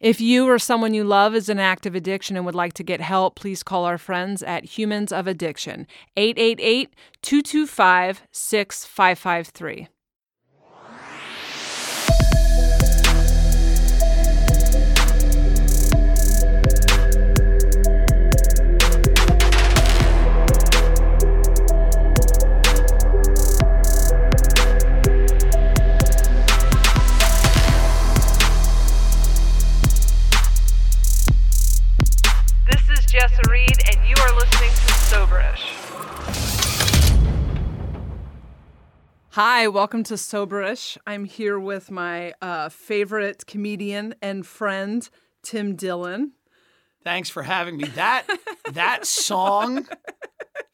If you or someone you love is in active addiction and would like to get help, please call our friends at Humans of Addiction, 888 225 6553. Hi, welcome to Soberish. I'm here with my uh, favorite comedian and friend, Tim Dillon. Thanks for having me. That that song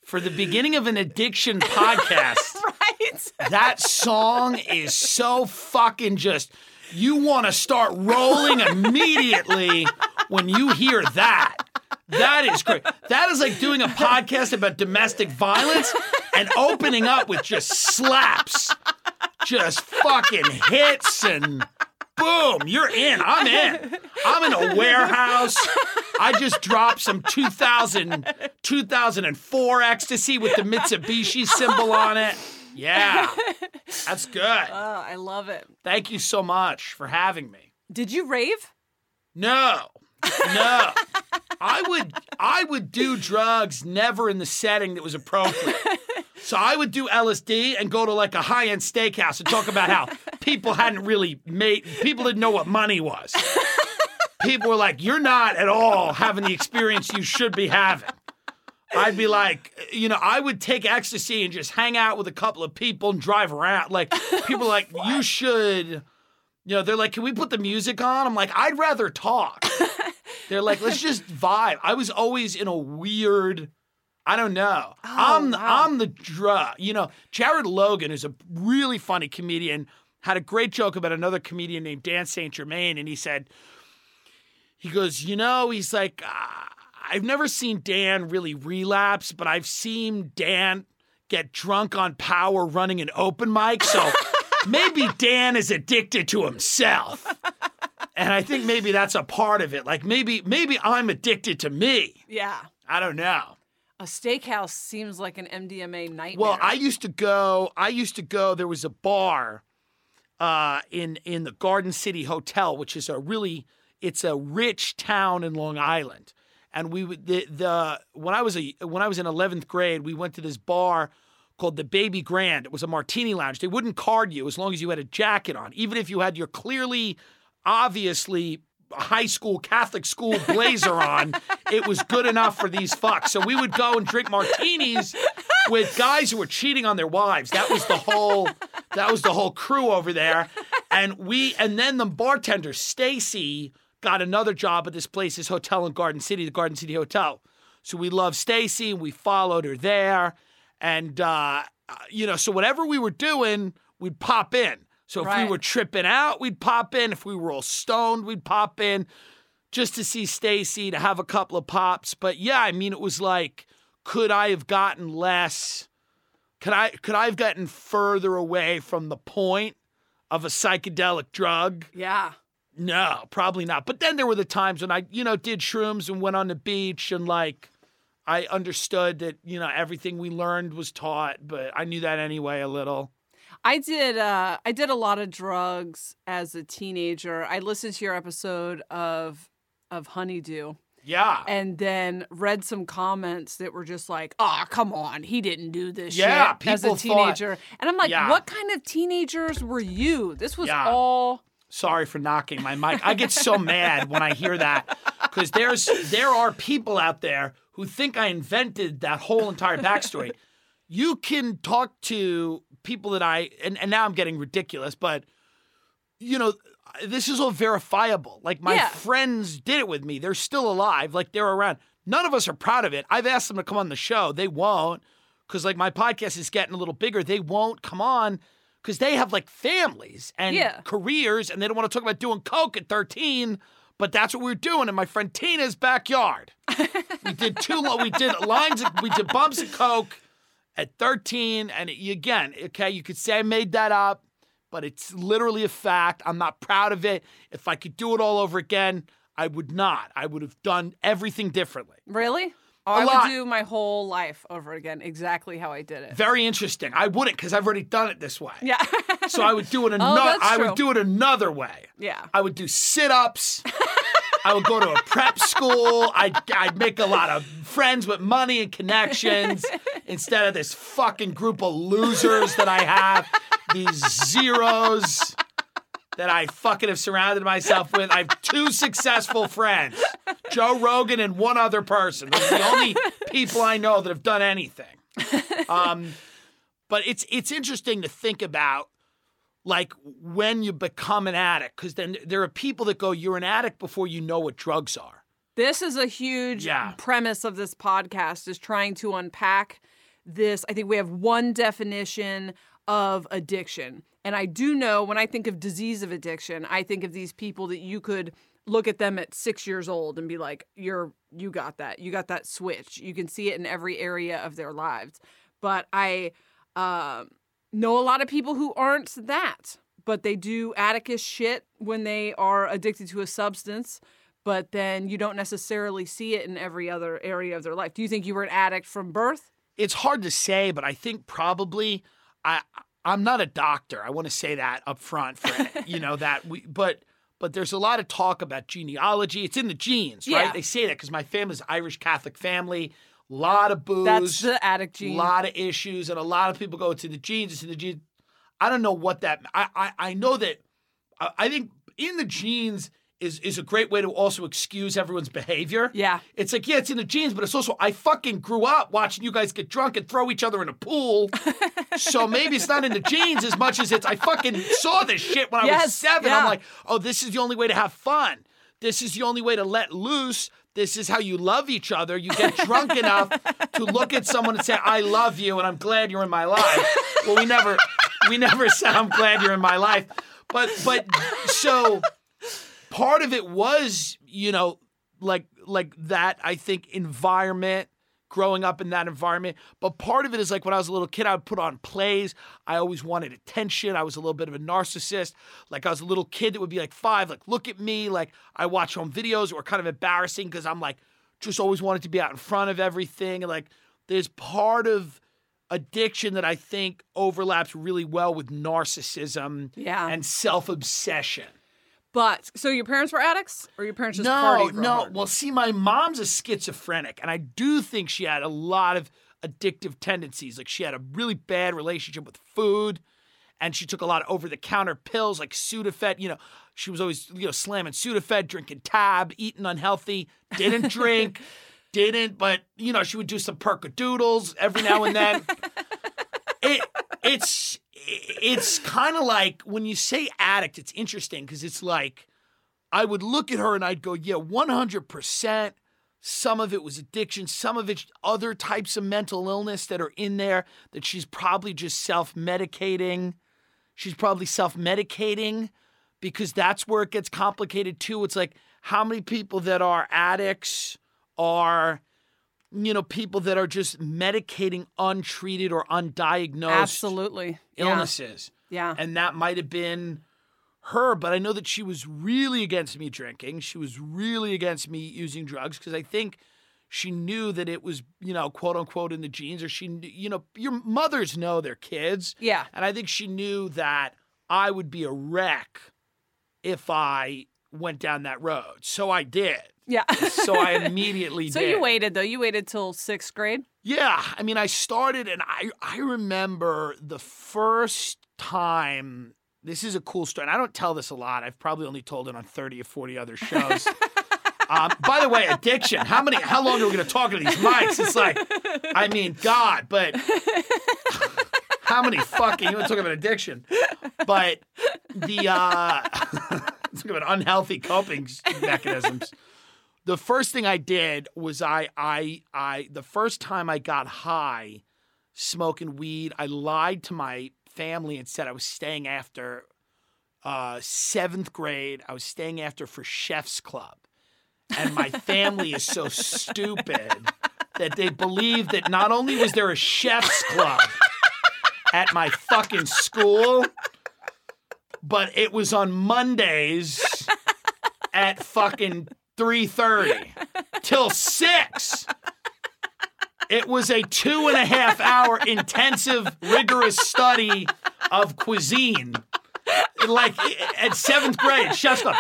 for the beginning of an addiction podcast. Right? That song is so fucking just you want to start rolling immediately when you hear that. That is great. That is like doing a podcast about domestic violence and opening up with just slaps. Just fucking hits and boom, you're in. I'm in. I'm in a warehouse. I just dropped some 2000, 2004 ecstasy with the Mitsubishi symbol on it. Yeah, that's good. Oh, I love it. Thank you so much for having me. Did you rave? No, no. I would I would do drugs never in the setting that was appropriate. So I would do LSD and go to like a high-end steakhouse and talk about how people hadn't really made people didn't know what money was. People were like, "You're not at all having the experience you should be having." I'd be like, you know, I would take ecstasy and just hang out with a couple of people and drive around. Like people are like, "You should." You know, they're like, "Can we put the music on?" I'm like, "I'd rather talk." They're like, "Let's just vibe." I was always in a weird. I don't know. I'm Oh, wow. I'm the drug. You know, Jared Logan is a really funny comedian. Had a great joke about another comedian named Dan Saint Germain, and he said, he goes, you know, he's like, "Ah, I've never seen Dan really relapse, but I've seen Dan get drunk on power running an open mic. So maybe Dan is addicted to himself. And I think maybe that's a part of it. Like maybe maybe I'm addicted to me. Yeah. I don't know. A steakhouse seems like an MDMA nightmare. Well, I used to go. I used to go. There was a bar uh, in in the Garden City Hotel, which is a really it's a rich town in Long Island. And we would the, the when I was a when I was in eleventh grade, we went to this bar called the Baby Grand. It was a martini lounge. They wouldn't card you as long as you had a jacket on, even if you had your clearly, obviously high school Catholic school blazer on. it was good enough for these fucks. So we would go and drink martinis with guys who were cheating on their wives. That was the whole that was the whole crew over there. And we and then the bartender Stacy got another job at this place, this hotel in Garden City, the Garden City Hotel. So we loved Stacy and we followed her there. And uh, you know, so whatever we were doing, we'd pop in. So if Right. we were tripping out, we'd pop in. If we were all stoned, we'd pop in just to see Stacy, to have a couple of pops. But yeah, I mean, it was like, could I have gotten less? Could I could I have gotten further away from the point of a psychedelic drug? yeah. No, probably not. But then there were the times when I, you know, did shrooms and went on the beach and like I understood that, you know, everything we learned was taught, but I knew that anyway a little. I did uh I did a lot of drugs as a teenager. I listened to your episode of of Honeydew Yeah. and then read some comments that were just like, "Oh, come on, he didn't do this Yeah, shit as a people thought- teenager." and I'm like, Yeah. "What kind of teenagers were you? This was Yeah. all Sorry for knocking my mic. I get so mad when I hear that because there's there are people out there who think I invented that whole entire backstory. you can talk to people that I and, and now I'm getting ridiculous, but you know, this is all verifiable. Like my Yeah. friends did it with me. They're still alive. Like they're around. None of us are proud of it. I've asked them to come on the show. They won't because like my podcast is getting a little bigger. They won't come on because they have like families and Yeah. careers and they don't want to talk about doing coke at 13 but that's what we were doing in my friend tina's backyard we did two we did lines of, we did bumps of coke at 13 and again okay you could say i made that up but it's literally a fact. I'm not proud of it. If I could do it all over again, I would not. I would have done everything differently. Really? Oh, I lot. would do my whole life over again, exactly how I did it. Very interesting. I wouldn't because I've already done it this way. Yeah. So I would do it oh, another. Oh, I would do it another way. yeah. I would do sit-ups. I would go to a prep school. I'd, I'd make a lot of friends with money and connections instead of this fucking group of losers that I have. These zeros that I fucking have surrounded myself with. I have two successful friends, Joe Rogan and one other person. Those are the only people I know that have done anything. Um, but it's it's interesting to think about like when you become an addict because then there are people that go you're an addict before you know what drugs are This is a huge Yeah. premise of this podcast is trying to unpack this. I think we have one definition of addiction. And I do know when I think of disease of addiction, I think of these people that you could look at them at 6 years old and be like, "You're you got that. You got that switch." You can see it in every area of their lives. But I um know a lot of people who aren't that, but they do atticus shit when they are addicted to a substance, but then you don't necessarily see it in every other area of their life. Do you think you were an addict from birth? it's hard to say but i think probably i i'm not a doctor i want to say that up front for you know that we but but there's a lot of talk about genealogy it's in the genes right Yeah. they say that because my family's irish catholic family a lot of booze That's the addict a lot of issues, and a lot of people go to the genes. It's in the genes. I don't know what that. I I, I know that. I, I think in the genes is is a great way to also excuse everyone's behavior. Yeah. It's like yeah, it's in the genes, but it's also I fucking grew up watching you guys get drunk and throw each other in a pool. so maybe it's not in the genes as much as it's I fucking saw this shit when I was seven. yeah. I'm like, oh, this is the only way to have fun. This is the only way to let loose. This is how you love each other. You get drunk enough to look at someone and say, "I love you," and I'm glad you're in my life. Well, we never, we never said, "I'm glad you're in my life," but but so part of it was, you know, like like that. I think environment, growing up in that environment. But part of it is like when I was a little kid, I would put on plays. I always wanted attention. I was a little bit of a narcissist. Like I was a little kid that would be like five, like look at me. Like I watch home videos that were kind of embarrassing because I'm like just always wanted to be out in front of everything. And like there's part of addiction that I think overlaps really well with narcissism Yeah. and self obsession. But so your parents were addicts, or your parents just No, partied real no. Well, see, my mom's a schizophrenic, and I do think she had a lot of addictive tendencies. Like she had a really bad relationship with food, and she took a lot of over-the-counter pills like Sudafed. You know, she was always you know slamming Sudafed, drinking Tab, eating unhealthy. Didn't drink, didn't, but you know she would do some percadoodles every now and then. it it's it's kind of like when you say addict, it's interesting because it's like I would look at her and I'd go, yeah, 100%. Some of it was addiction, some of it's other types of mental illness that are in there that she's probably just self medicating. She's probably self medicating because that's where it gets complicated too. It's like how many people that are addicts are, you know, people that are just medicating untreated or undiagnosed Absolutely. Illnesses Yeah. and that might have been her but i know that she was really against me drinking she was really against me using drugs because i think she knew that it was you know quote unquote in the genes or she you know your mothers know their kids Yeah. and i think she knew that i would be a wreck if i went down that road so i did Yeah. so i immediately so did you waited though. You waited till sixth grade. yeah, I mean, I started, and I I remember the first time. This is a cool story, and I don't tell this a lot. I've probably only told it on thirty or forty other shows. um, by the way, addiction. How many? How long are we going to talk into these mics? It's like, I mean, God, but how many fucking? You want to talk about addiction? But the uh, talk about unhealthy coping mechanisms the first thing I did was I I I the first time I got high smoking weed, I lied to my family and said I was staying after uh, seventh grade. I was staying after for Chef's Club. And my family is so stupid that they believe that not only was there a chef's club at my fucking school, but it was on Mondays at fucking 3.30 till 6. It was a two and a half hour intensive, rigorous study of cuisine. Like at seventh grade, chef's club.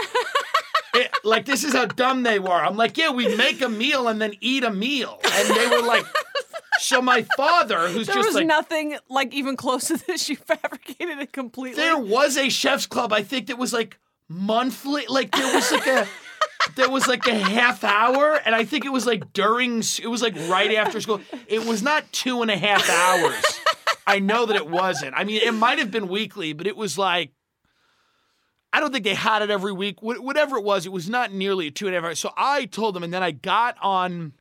It- like this is how dumb they were. I'm like, yeah, we make a meal and then eat a meal, and they were like, so my father, who's There just was like, nothing like even close to this. You fabricated it completely. there was a chef's club. I think that was like monthly. Like there was like a. There was like a half hour, and I think it was like during. It was like right after school. It was not two and a half hours. I know that it wasn't. I mean, it might have been weekly, but it was like. I don't think they had it every week. Wh- Whatever it was, it was not nearly a two and a half hours. So I told them, and then I got on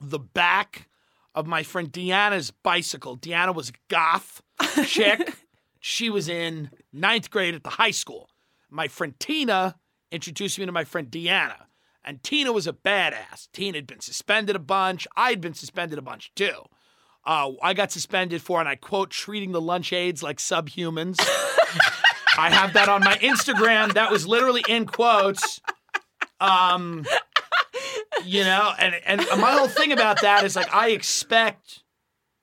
the back of my friend Deanna's bicycle. Deanna was a goth chick. she was in ninth grade at the high school. My friend Tina introduced me to my friend Deanna. And Tina was a badass. Tina had been suspended a bunch. I'd been suspended a bunch too. Uh, I got suspended for, and I quote, treating the lunch aides like subhumans. I have that on my Instagram. That was literally in quotes. Um, you know, and and my whole thing about that is like I expect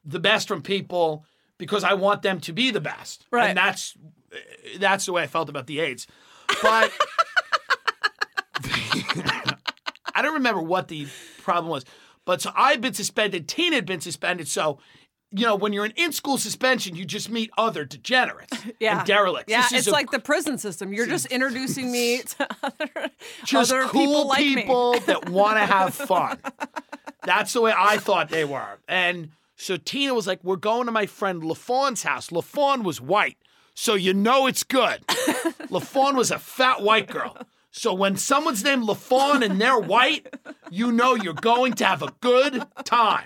the best from people because I want them to be the best. Right. And that's that's the way I felt about the aides. But I don't remember what the problem was. But so I've been suspended, Tina had been suspended. So, you know, when you're in in-school suspension, you just meet other degenerates yeah. and derelicts. Yeah, it's a like the prison system. You're just introducing me to other, just other cool people like me. people that want to have fun. That's the way I thought they were. And so Tina was like, "We're going to my friend LaFawn's house." LaFawn was white, so you know it's good. LaFawn was a fat white girl. So when someone's named LaFawn and they're white, you know you're going to have a good time.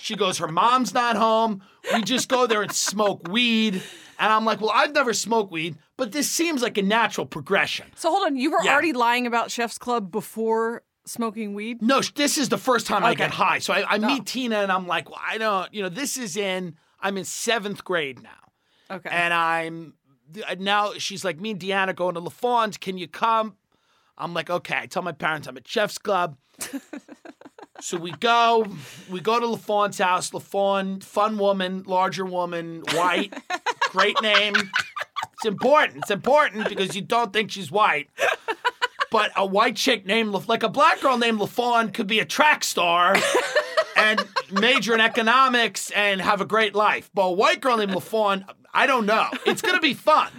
She goes, her mom's not home. We just go there and smoke weed. And I'm like, well, I've never smoked weed, but this seems like a natural progression. So hold on, you were Yeah. already lying about Chef's Club before smoking weed? No, sh- this is the first time I Okay. get high. So I, I meet oh. Tina and I'm like, well, I don't, you know, this is in, I'm in seventh grade now. Okay. And I'm, now she's like, me and Deanna going to LaFawn's. Can you come? I'm like, okay. I tell my parents I'm at Chef's Club. so we go, we go to LaFawn's house. LaFawn, fun woman, larger woman, white, great name. It's important. It's important because you don't think she's white. But a white chick named, La- like a black girl named LaFawn could be a track star and major in economics and have a great life. But a white girl named LaFawn, I don't know. It's going to be fun.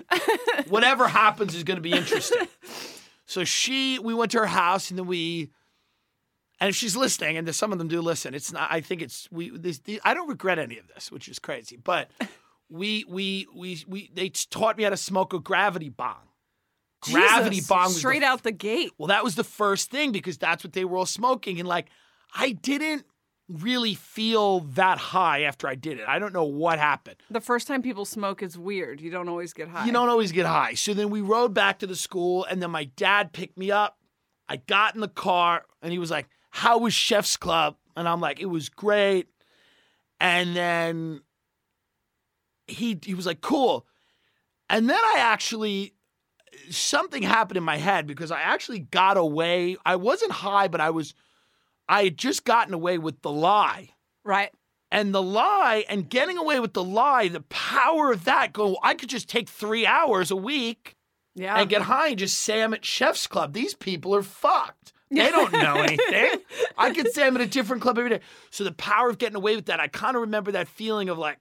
Whatever happens is going to be interesting. So she, we went to her house and then we, and if she's listening, and some of them do listen, it's not. I think it's we. This, the, I don't regret any of this, which is crazy. But we, we, we, we. They taught me how to smoke a gravity bong. Gravity Jesus, bong was the straight out the gate. well, that was the first thing because that's what they were all smoking. And like, I didn't really feel that high after I did it. I don't know what happened. The first time people smoke is weird. You don't always get high. You don't always get high. So then we rode back to the school, and then my dad picked me up. I got in the car, and he was like, How was Chef's Club? And I'm like, It was great. And then he he was like, Cool. And then I actually something happened in my head because I actually got away. I wasn't high, but I was I had just gotten away with the lie. right. And the lie and getting away with the lie, the power of that go, I could just take three hours a week Yeah. and get high and just say I'm at Chef's Club. These people are fucked. They don't know anything. I could say I'm at a different club every day. So the power of getting away with that, I kind of remember that feeling of like,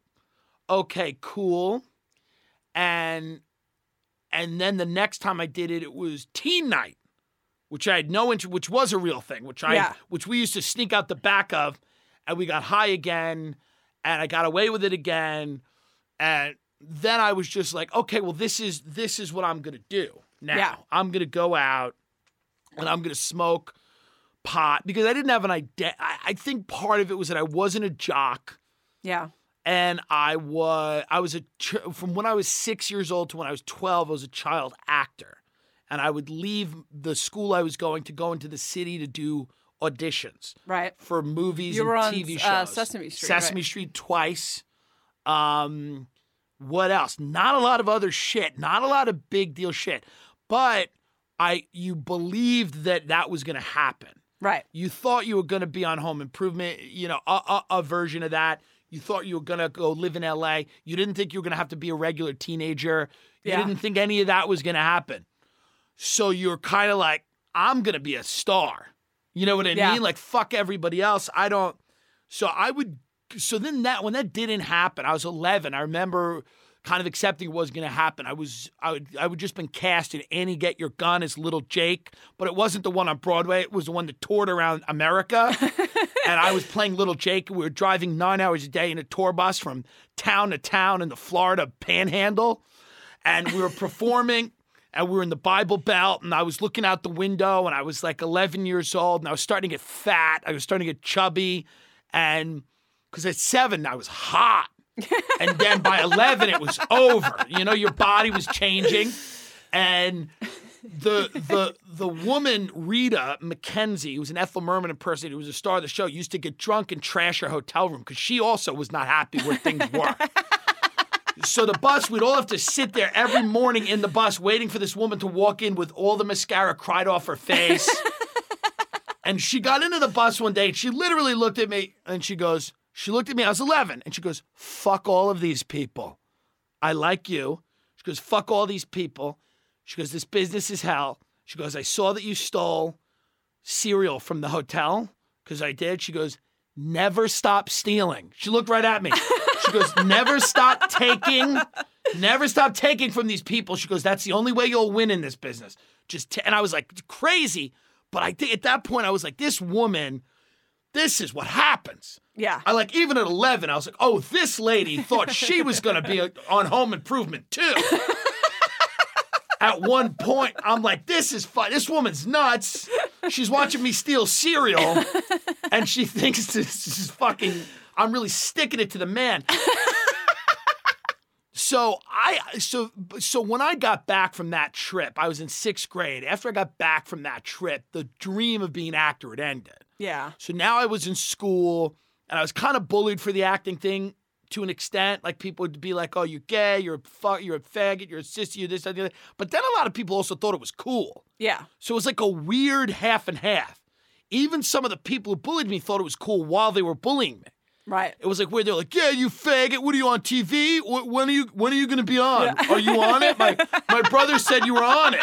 okay, cool. And and then the next time I did it, it was teen night, which I had no interest, which was a real thing, which I Yeah. which we used to sneak out the back of, and we got high again, and I got away with it again, and then I was just like, okay, well this is this is what I'm gonna do now. Yeah. I'm gonna go out, and I'm gonna smoke pot because I didn't have an idea. I, I think part of it was that I wasn't a jock yeah. and I was I was a ch- from when I was six years old to when I was twelve. I was a child actor, and I would leave the school I was going to go into the city to do auditions Right. for movies You and on, TV shows. uh, Sesame Street, Sesame right. Street twice. Um, What else? Not a lot of other shit. Not a lot of big deal shit. But I you believed that that was going to happen. Right. You thought you were going to be on Home Improvement, you know, a, a, a version of that. You thought you were going to go live in LA. You didn't think you were going to have to be a regular teenager. You Yeah. didn't think any of that was going to happen. So you're kind of like, I'm going to be a star. You know what I Yeah. mean? Like, fuck everybody else. I don't. So I would. So then that, when that didn't happen, I was 11. I remember kind of accepting it was going to happen. I was, I would, I would just been cast in Annie Get Your Gun as Little Jake, but it wasn't the one on Broadway. It was the one that toured around America. and I was playing Little Jake. We were driving nine hours a day in a tour bus from town to town in the Florida Panhandle, and we were performing. And we were in the Bible Belt, and I was looking out the window, and I was like 11 years old, and I was starting to get fat. I was starting to get chubby, and because at seven I was hot, and then by 11 it was over. You know, your body was changing, and the the the woman Rita McKenzie, who was an Ethel Merman impersonator, who was a star of the show, used to get drunk and trash her hotel room because she also was not happy where things were. so the bus, we'd all have to sit there every morning in the bus waiting for this woman to walk in with all the mascara cried off her face. and she got into the bus one day and she literally looked at me and she goes, she looked at me, I was 11, and she goes, fuck all of these people. I like you. She goes, fuck all these people. She goes, this business is hell. She goes, I saw that you stole cereal from the hotel because I did. She goes, never stop stealing. She looked right at me. She goes, never stop taking, never stop taking from these people. She goes, that's the only way you'll win in this business. Just, ta-. and I was like, crazy. But I think at that point, I was like, this woman, this is what happens. Yeah. I like even at 11, I was like, oh, this lady thought she was going to be on Home Improvement too. at one point, I'm like, this is fun. This woman's nuts. She's watching me steal cereal, and she thinks this is fucking. I'm really sticking it to the man. So I so so when I got back from that trip, I was in sixth grade. After I got back from that trip, the dream of being an actor had ended. Yeah. So now I was in school and I was kind of bullied for the acting thing to an extent. Like people would be like, "Oh, you're gay, you're a fuck, you're a faggot, you're a sissy, you're this, that, the other." But then a lot of people also thought it was cool. Yeah. So it was like a weird half and half. Even some of the people who bullied me thought it was cool while they were bullying me. Right. It was like where they're like, "Yeah, you faggot. What are you on TV? When are you when are you going to be on? Are you on it?" My my brother said you were on it.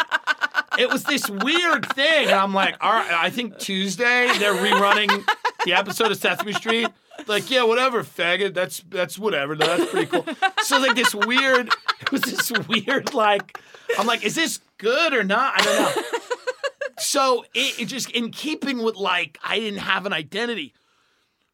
It was this weird thing. And I'm like, "All right, I think Tuesday they're rerunning the episode of Sesame Street." Like, "Yeah, whatever, faggot. That's that's whatever. No, that's pretty cool." So like this weird it was this weird like I'm like, "Is this good or not?" I don't know. So it, it just in keeping with like I didn't have an identity.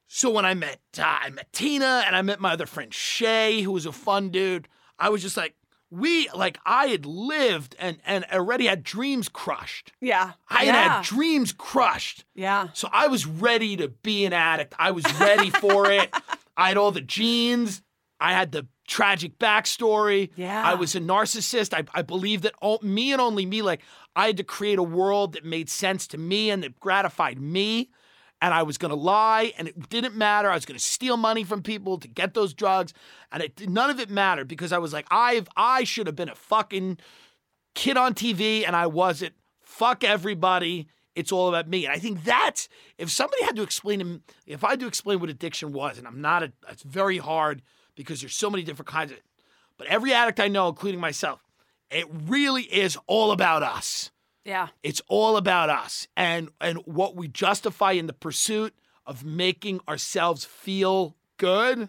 So when I met uh, I met Tina and I met my other friend Shay, who was a fun dude, I was just like, we like I had lived and and already had dreams crushed. Yeah. I had yeah. had dreams crushed. yeah. So I was ready to be an addict. I was ready for it. I had all the genes. I had the tragic backstory. Yeah. I was a narcissist. I, I believed that all, me and only me, like, I had to create a world that made sense to me and that gratified me. And I was going to lie, and it didn't matter. I was going to steal money from people to get those drugs, and it, none of it mattered because I was like, I've I should have been a fucking kid on TV, and I wasn't. Fuck everybody. It's all about me. And I think that's if somebody had to explain if I had to explain what addiction was, and I'm not a, it's very hard because there's so many different kinds of but every addict I know, including myself, it really is all about us. Yeah. It's all about us and and what we justify in the pursuit of making ourselves feel good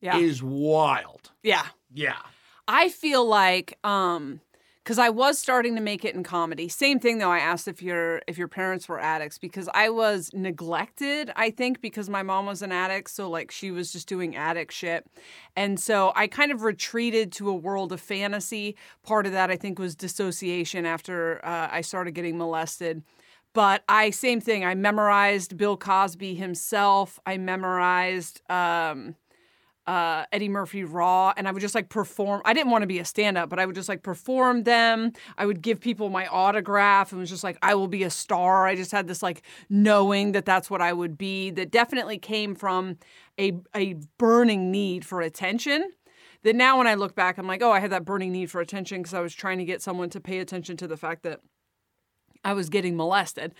Yeah. is wild. yeah. Yeah. I feel like um because I was starting to make it in comedy. Same thing though. I asked if your if your parents were addicts because I was neglected. I think because my mom was an addict, so like she was just doing addict shit, and so I kind of retreated to a world of fantasy. Part of that I think was dissociation after uh, I started getting molested. But I same thing. I memorized Bill Cosby himself. I memorized. Um, uh, Eddie Murphy Raw, and I would just like perform. I didn't want to be a stand up, but I would just like perform them. I would give people my autograph and was just like, I will be a star. I just had this like knowing that that's what I would be that definitely came from a, a burning need for attention that now when I look back, I'm like, oh, I had that burning need for attention because I was trying to get someone to pay attention to the fact that I was getting molested.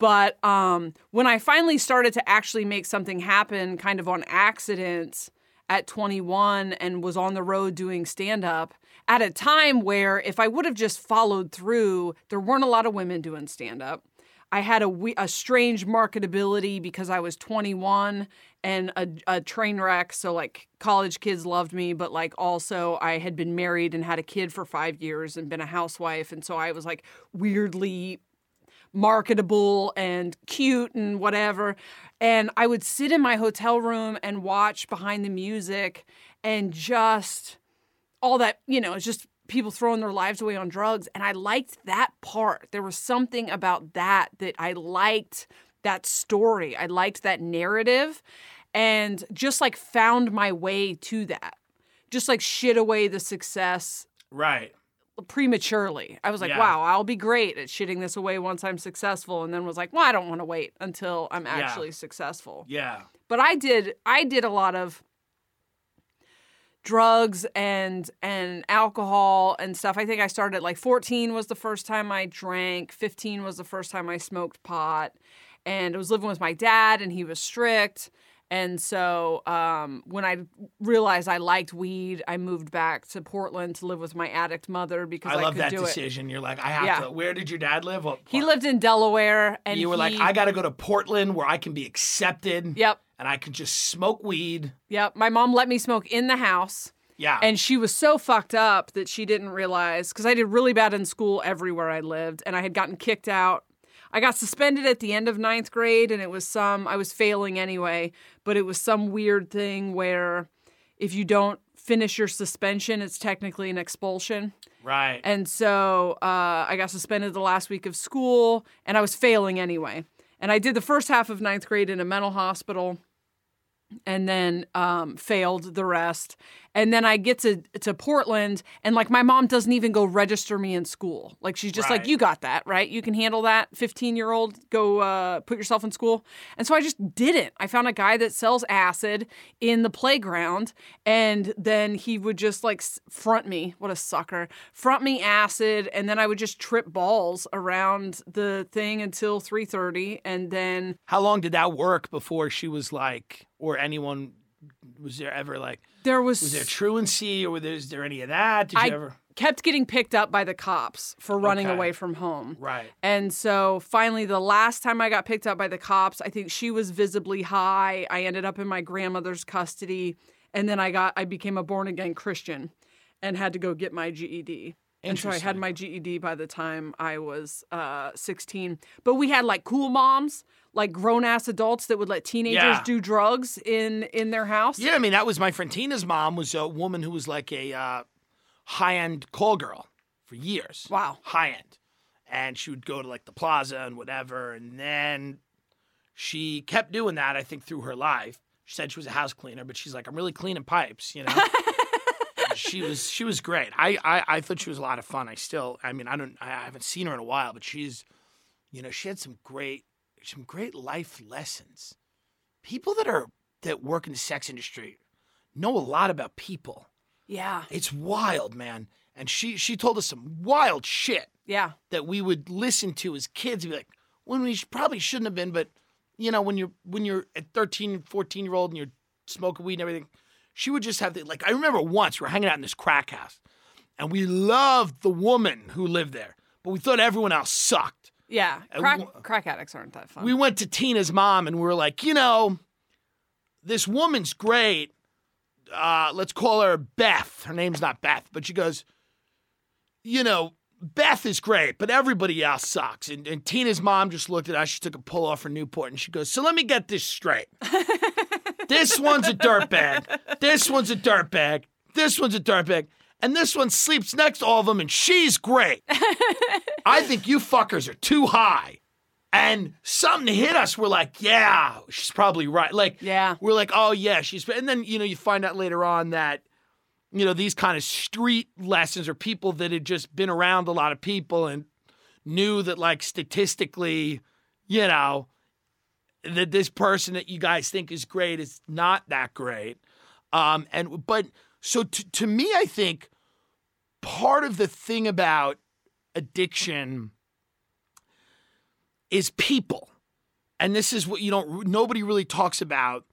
But um, when I finally started to actually make something happen kind of on accident at 21 and was on the road doing stand up at a time where if I would have just followed through, there weren't a lot of women doing stand up. I had a, a strange marketability because I was 21 and a, a train wreck. So, like, college kids loved me, but like, also, I had been married and had a kid for five years and been a housewife. And so I was like weirdly marketable and cute and whatever. And I would sit in my hotel room and watch behind the music and just all that, you know, it's just people throwing their lives away on drugs. And I liked that part. There was something about that that I liked that story. I liked that narrative and just like found my way to that. Just like shit away the success Right. Prematurely. I was like, Yeah. wow, I'll be great at shitting this away once I'm successful. And then was like, well, I don't want to wait until I'm actually successful. Yeah. But I did I did a lot of drugs and and alcohol and stuff. I think I started at like 14 was the first time I drank, 15 was the first time I smoked pot. And I was living with my dad and he was strict. And so um, when I realized I liked weed, I moved back to Portland to live with my addict mother because I I, love could that do it. decision. You're like, I have Yeah. to. Where did your dad live? What He lived in Delaware, and You were like, I got to go to Portland where I can be accepted. Yep, And I can just smoke weed. yep. My mom let me smoke in the house. Yeah. And she was so fucked up that she didn't realize because I did really bad in school everywhere I lived, and I had gotten kicked out. I got suspended at the end of ninth grade, and it was some, I was failing anyway, but it was some weird thing where if you don't finish your suspension, it's technically an expulsion. right. And so uh, I got suspended the last week of school, and I was failing anyway. And I did the first half of ninth grade in a mental hospital, and then um, failed the rest. And then I get to to Portland, and like my mom doesn't even go register me in school. Like she's just like, "You got that, right? You can handle that." Fifteen year old, go uh, put yourself in school. And so I just didn't. I found a guy that sells acid in the playground, and then he would just like front me. What a sucker! Front me acid, and then I would just trip balls around the thing until three thirty, and then How long did that work before she was like, or anyone was there ever like, there was was there truancy or was there, is there any of that? Did you I ever? kept getting picked up by the cops for running Okay. away from home. Right. And so finally, the last time I got picked up by the cops, I think she was visibly high. I ended up in my grandmother's custody. And then I got, I became a born again Christian and had to go get my GED. And so I had my GED by the time I was uh, 16. But we had like cool moms, like grown ass adults that would let teenagers Yeah. do drugs in in their house. Yeah, I mean that was my friend Tina's mom was a woman who was like a uh, high end call girl for years. Wow. high end, and she would go to like the plaza and whatever, and then she kept doing that. I think through her life, she said she was a house cleaner, but she's like, I'm really cleaning pipes, you know. she was she was great. I, I I thought she was a lot of fun. I still, I mean, I don't, I haven't seen her in a while, but she's, you know, she had some great some great life lessons. People that are that work in the sex industry know a lot about people. Yeah. It's wild, man. And she she told us some wild shit Yeah. that we would listen to as kids and be like, when we probably shouldn't have been, but you know, when you're when you're a 13, 14 year old and you're smoking weed and everything, she would just have the like I remember once we were hanging out in this crack house and we loved the woman who lived there, but we thought everyone else sucked. Yeah. Crack, wh- crack addicts aren't that fun. We went to Tina's mom and we were like, you know, this woman's great. Uh, let's call her Beth. Her name's not Beth, but she goes, you know, Beth is great, but everybody else sucks. And, and Tina's mom just looked at us. She took a pull off her Newport and she goes, so let me get this straight. this one's a dirtbag. This one's a dirtbag. This one's a dirtbag. And this one sleeps next to all of them and she's great. I think you fuckers are too high. And something hit us. We're like, yeah, she's probably right. Like, Yeah. we're like, oh yeah, she's. And then you know, you find out later on that, you know, these kind of street lessons or people that had just been around a lot of people and knew that, like, statistically, you know, that this person that you guys think is great is not that great. Um, and but So to, to me, I think part of the thing about addiction is people. And this is what you don't nobody really talks about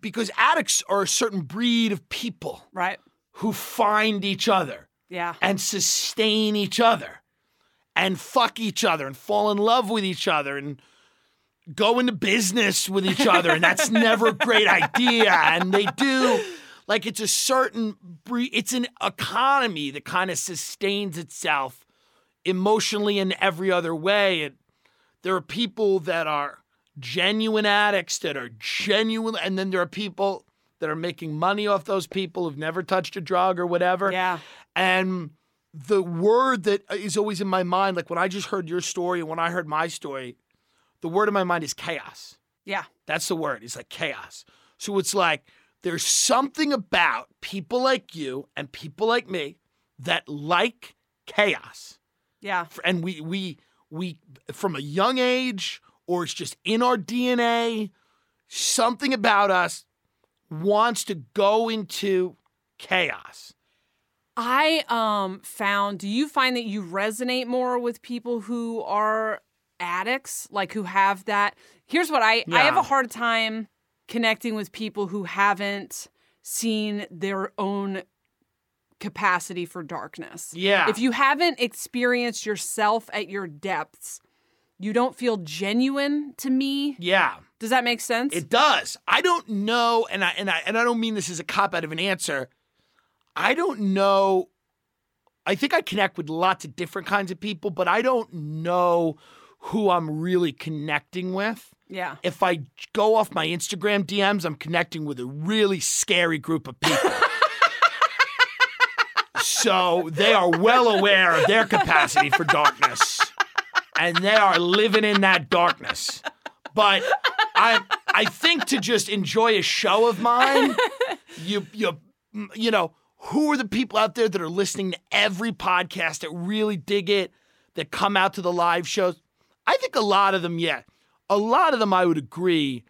because addicts are a certain breed of people Right. who find each other Yeah. and sustain each other and fuck each other and fall in love with each other and go into business with each other and that's never a great idea and they do. Like it's a certain it's an economy that kind of sustains itself emotionally in every other way. And there are people that are genuine addicts that are genuine and then there are people that are making money off those people who've never touched a drug or whatever. Yeah. and the word that is always in my mind, like when I just heard your story and when I heard my story, the word in my mind is chaos. Yeah. That's the word. It's like chaos. So it's like there's something about people like you and people like me that like chaos. Yeah. And we we we from a young age or it's just in our DNA, something about us wants to go into chaos. I um found do you find that you resonate more with people who are addicts like who have that Here's what I I have a hard time connecting with people who haven't seen their own capacity for darkness. Yeah. If you haven't experienced yourself at your depths, you don't feel genuine to me. Yeah. Does that make sense? It does. I don't know, and I and I and I don't mean this as a cop out of an answer. I don't know. I think I connect with lots of different kinds of people, but I don't know who I'm really connecting with. yeah. If I go off my Instagram DMs, I'm connecting with a really scary group of people. so they are well aware of their capacity for darkness, and they are living in that darkness. But I, I think to just enjoy a show of mine, you, you, you know, who are the people out there that are listening to every podcast that really dig it, that come out to the live shows? I think a lot of them, yeah, a lot of them, I would agree.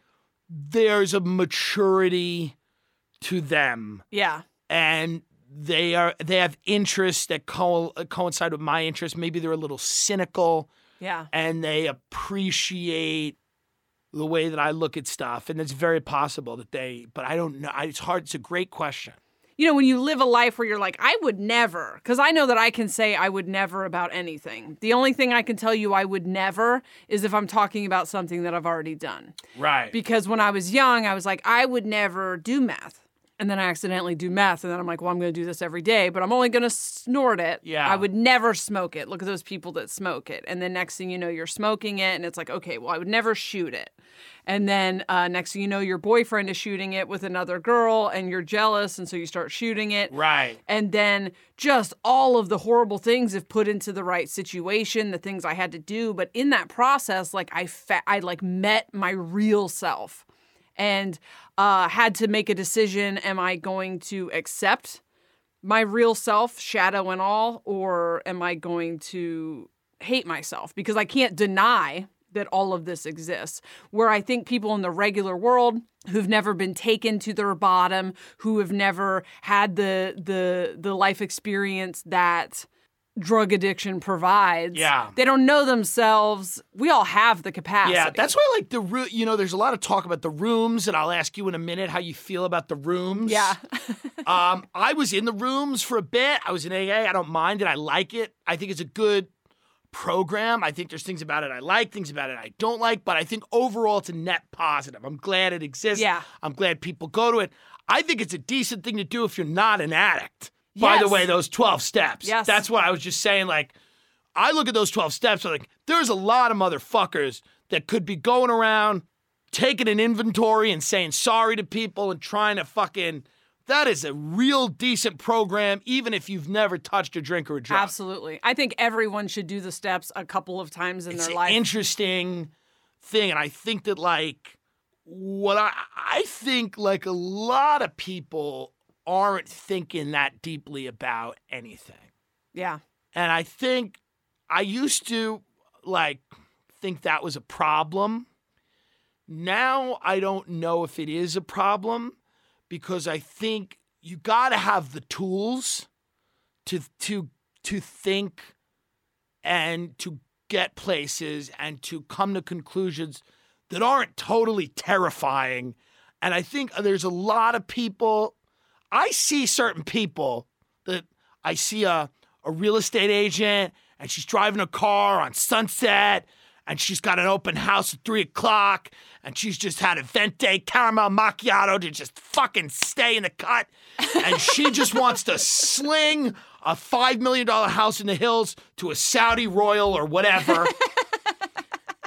There's a maturity to them Yeah. and they are they have interests that co- coincide with my interests. Maybe they're a little cynical Yeah. and they appreciate the way that I look at stuff, and it's very possible that they. But I don't know. It's hard. It's a great question. You know, when you live a life where you're like, I would never, because I know that I can say I would never about anything. The only thing I can tell you I would never is if I'm talking about something that I've already done. Right. Because when I was young, I was like, I would never do meth. And then I accidentally do meth. And then I'm like, well, I'm going to do this every day, but I'm only going to snort it. Yeah. I would never smoke it. Look at those people that smoke it. And then next thing you know, you're smoking it. And it's like, okay, well, I would never shoot it. And then uh, next thing you know, your boyfriend is shooting it with another girl and you're jealous. And so you start shooting it. right. And then just all of the horrible things if put into the right situation, the things I had to do. But in that process, like I, fa- I like met my real self and uh, had to make a decision. Am I going to accept my real self, shadow and all, or am I going to hate myself? Because I can't deny that all of this exists. Where I think people in the regular world who've never been taken to their bottom, who have never had the the the life experience that drug addiction provides. Yeah. They don't know themselves. We all have the capacity. Yeah, that's why like the room. You know, there's a lot of talk about the rooms, and I'll ask you in a minute how you feel about the rooms. Yeah. um, I was in the rooms for a bit. I was in AA. I don't mind it. I like it. I think it's a good program. I think there's things about it I like, things about it I don't like, but I think overall it's a net positive. I'm glad it exists. Yeah. I'm glad people go to it. I think it's a decent thing to do if you're not an addict. By the way, those 12 steps. Yes. That's what I was just saying. Like, I look at those 12 steps, I'm like, there's a lot of motherfuckers that could be going around taking an inventory and saying sorry to people and trying to fucking. That is a real decent program, even if you've never touched a drink or a drug. Absolutely. I think everyone should do the steps a couple of times in It's their an life. interesting thing. And I think that, like, what I, I think, like, a lot of people aren't thinking that deeply about anything. yeah. And I think I used to like think that was a problem. Now I don't know if it is a problem because I think you got to have the tools to to to think and to get places and to come to conclusions that aren't totally terrifying. And I think there's a lot of people. I see certain people that I see a, a real estate agent and she's driving a car on Sunset and she's got an open house at three o'clock and she's just had a venti caramel macchiato to just fucking stay in the cut. And she just wants to sling a $5 million house in the hills to a Saudi royal or whatever.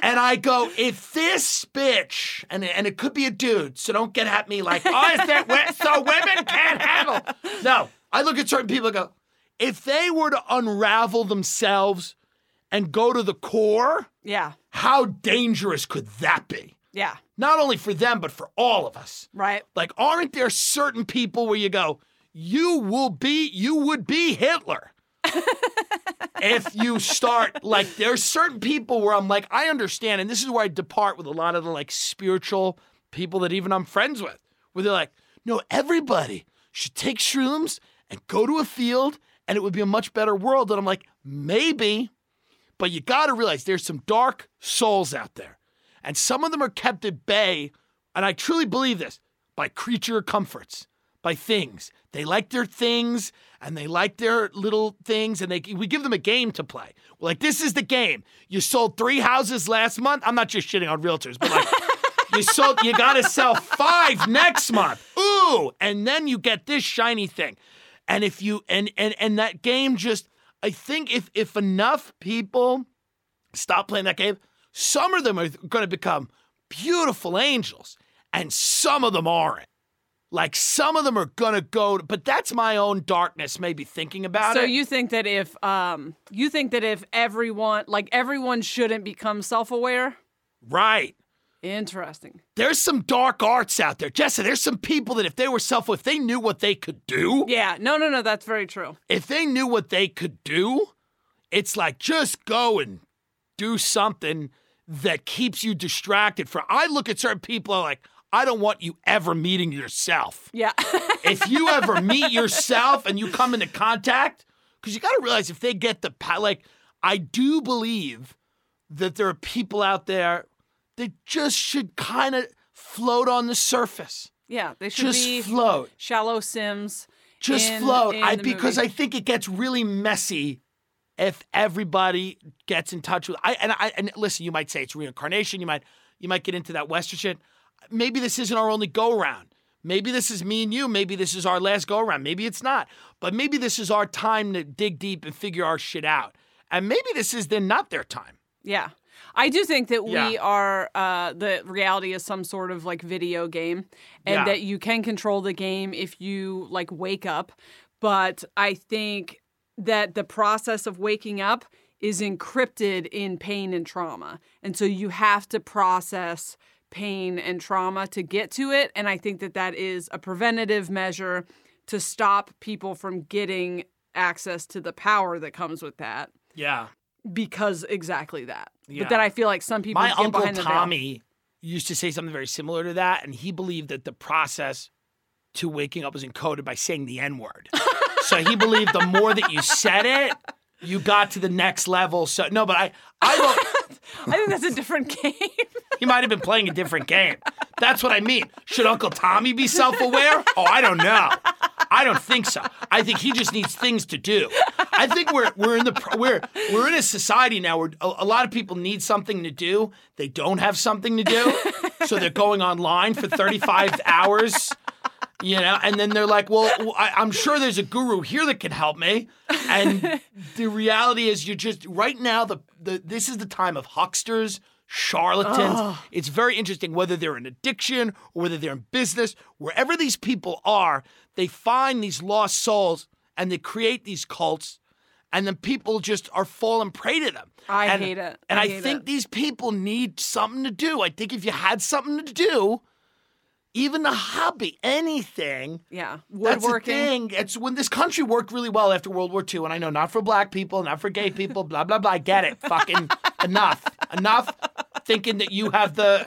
And I go, if this bitch, and, and it could be a dude, so don't get at me like, oh, is that so women can't handle? No, I look at certain people and go, if they were to unravel themselves and go to the core, Yeah. how dangerous could that be? Yeah. Not only for them, but for all of us. Right. Like, aren't there certain people where you go, you will be, you would be Hitler? If you start, like, there's certain people where I'm like, I understand. And this is where I depart with a lot of the like spiritual people that even I'm friends with, where they're like, no, everybody should take shrooms and go to a field and it would be a much better world. And I'm like, maybe, but you got to realize there's some dark souls out there. And some of them are kept at bay. And I truly believe this by creature comforts, by things. They like their things and they like their little things. And they, we give them a game to play. We're like, this is the game. You sold three houses last month. I'm not just shitting on realtors, but like, you sold, you got to sell five next month. Ooh. And then you get this shiny thing. And if you, and, and, and that game just, I think if, if enough people stop playing that game, some of them are going to become beautiful angels, and some of them aren't. Like some of them are to go, but that's my own darkness, maybe thinking about So it. So you think that if um you think that if everyone like everyone shouldn't become self-aware? right. Interesting. There's some dark arts out there. Jessa, there's some people that if they were self, if they knew what they could do, Yeah. No, no, no, that's very true. if they knew what they could do, it's like just go and do something that keeps you distracted. For I look at certain people I'm like, I don't want you ever meeting yourself. Yeah. if you ever meet yourself and you come into contact, because you got to realize if they get the like, I do believe that there are people out there that just should kind of float on the surface, yeah, they should just float, shallow sims. just in- float. in I because movie. I think it gets really messy if everybody gets in touch with. I and I and listen, you might say it's reincarnation. You might you might get into that Western shit. Maybe this isn't our only go round. Maybe this is me and you. Maybe this is our last go around. Maybe it's not. But maybe this is our time to dig deep and figure our shit out. And maybe this is then not their time. Yeah. I do think that we Yeah. are uh the reality is some sort of like video game and Yeah. that you can control the game if you like wake up. But I think that the process of waking up is encrypted in pain and trauma. And so you have to process pain and trauma to get to it and I think that that is a preventative measure to stop people from getting access to the power that comes with that Yeah. because exactly that. Yeah. But then I feel like some people My uncle behind the veil. Tommy used to say something very similar to that, and he believed that the process to waking up was encoded by saying the N word. so he believed the more that you said it, you got to the next level. So no, but I, I don't. I think that's a different game. He might have been playing a different game. That's what I mean. Should Uncle Tommy be self-aware? Oh, I don't know. I don't think so. I think he just needs things to do. I think we're we're in the we're we're in a society now where a, a lot of people need something to do. They don't have something to do, so they're going online for 35 hours. You know, and then they're like, "Well, I, I'm sure there's a guru here that can help me." And the reality is, you're just right now. The, the this is the time of hucksters, charlatans. It's very interesting whether they're in addiction or whether they're in business. Wherever these people are, they find these lost souls and they create these cults, and then people just are falling prey to them. I and, hate it. And I I, think it. these people need something to do. I think if you had something to do, even a hobby, anything. Yeah. That's Woodworking. thing. It's when this country worked really well after World War II, and I know not for black people, not for gay people, blah blah blah. I get it. Fucking enough, enough. Thinking that you have the.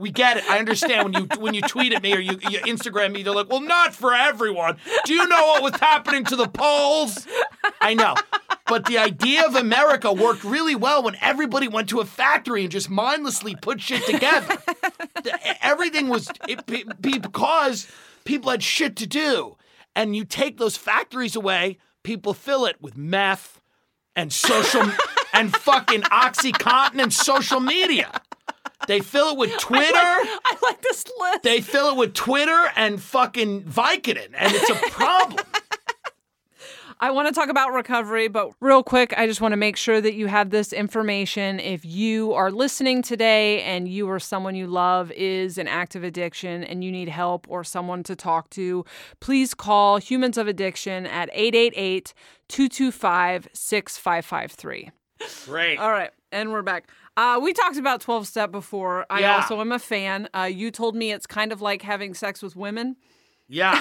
We get it. I understand when you when you tweet at me or you, you Instagram me, they're like, "Well, not for everyone." Do you know what was happening to the polls? I know, but the idea of America worked really well when everybody went to a factory and just mindlessly put shit together. Everything was it, be- because people had shit to do, and you take those factories away, people fill it with meth and social and fucking OxyContin and social media. They fill it with Twitter. I like this list. They fill it with Twitter and fucking Vicodin, and it's a problem. I want to talk about recovery, but real quick, I just want to make sure that you have this information. If you are listening today and you or someone you love is an active addiction and you need help or someone to talk to, please call Humans of Addiction at 888 225 6553. Great. All right, and we're back. Uh, we talked about 12 step before. I Yeah. also am a fan. Uh, you told me it's kind of like having sex with women. Yeah.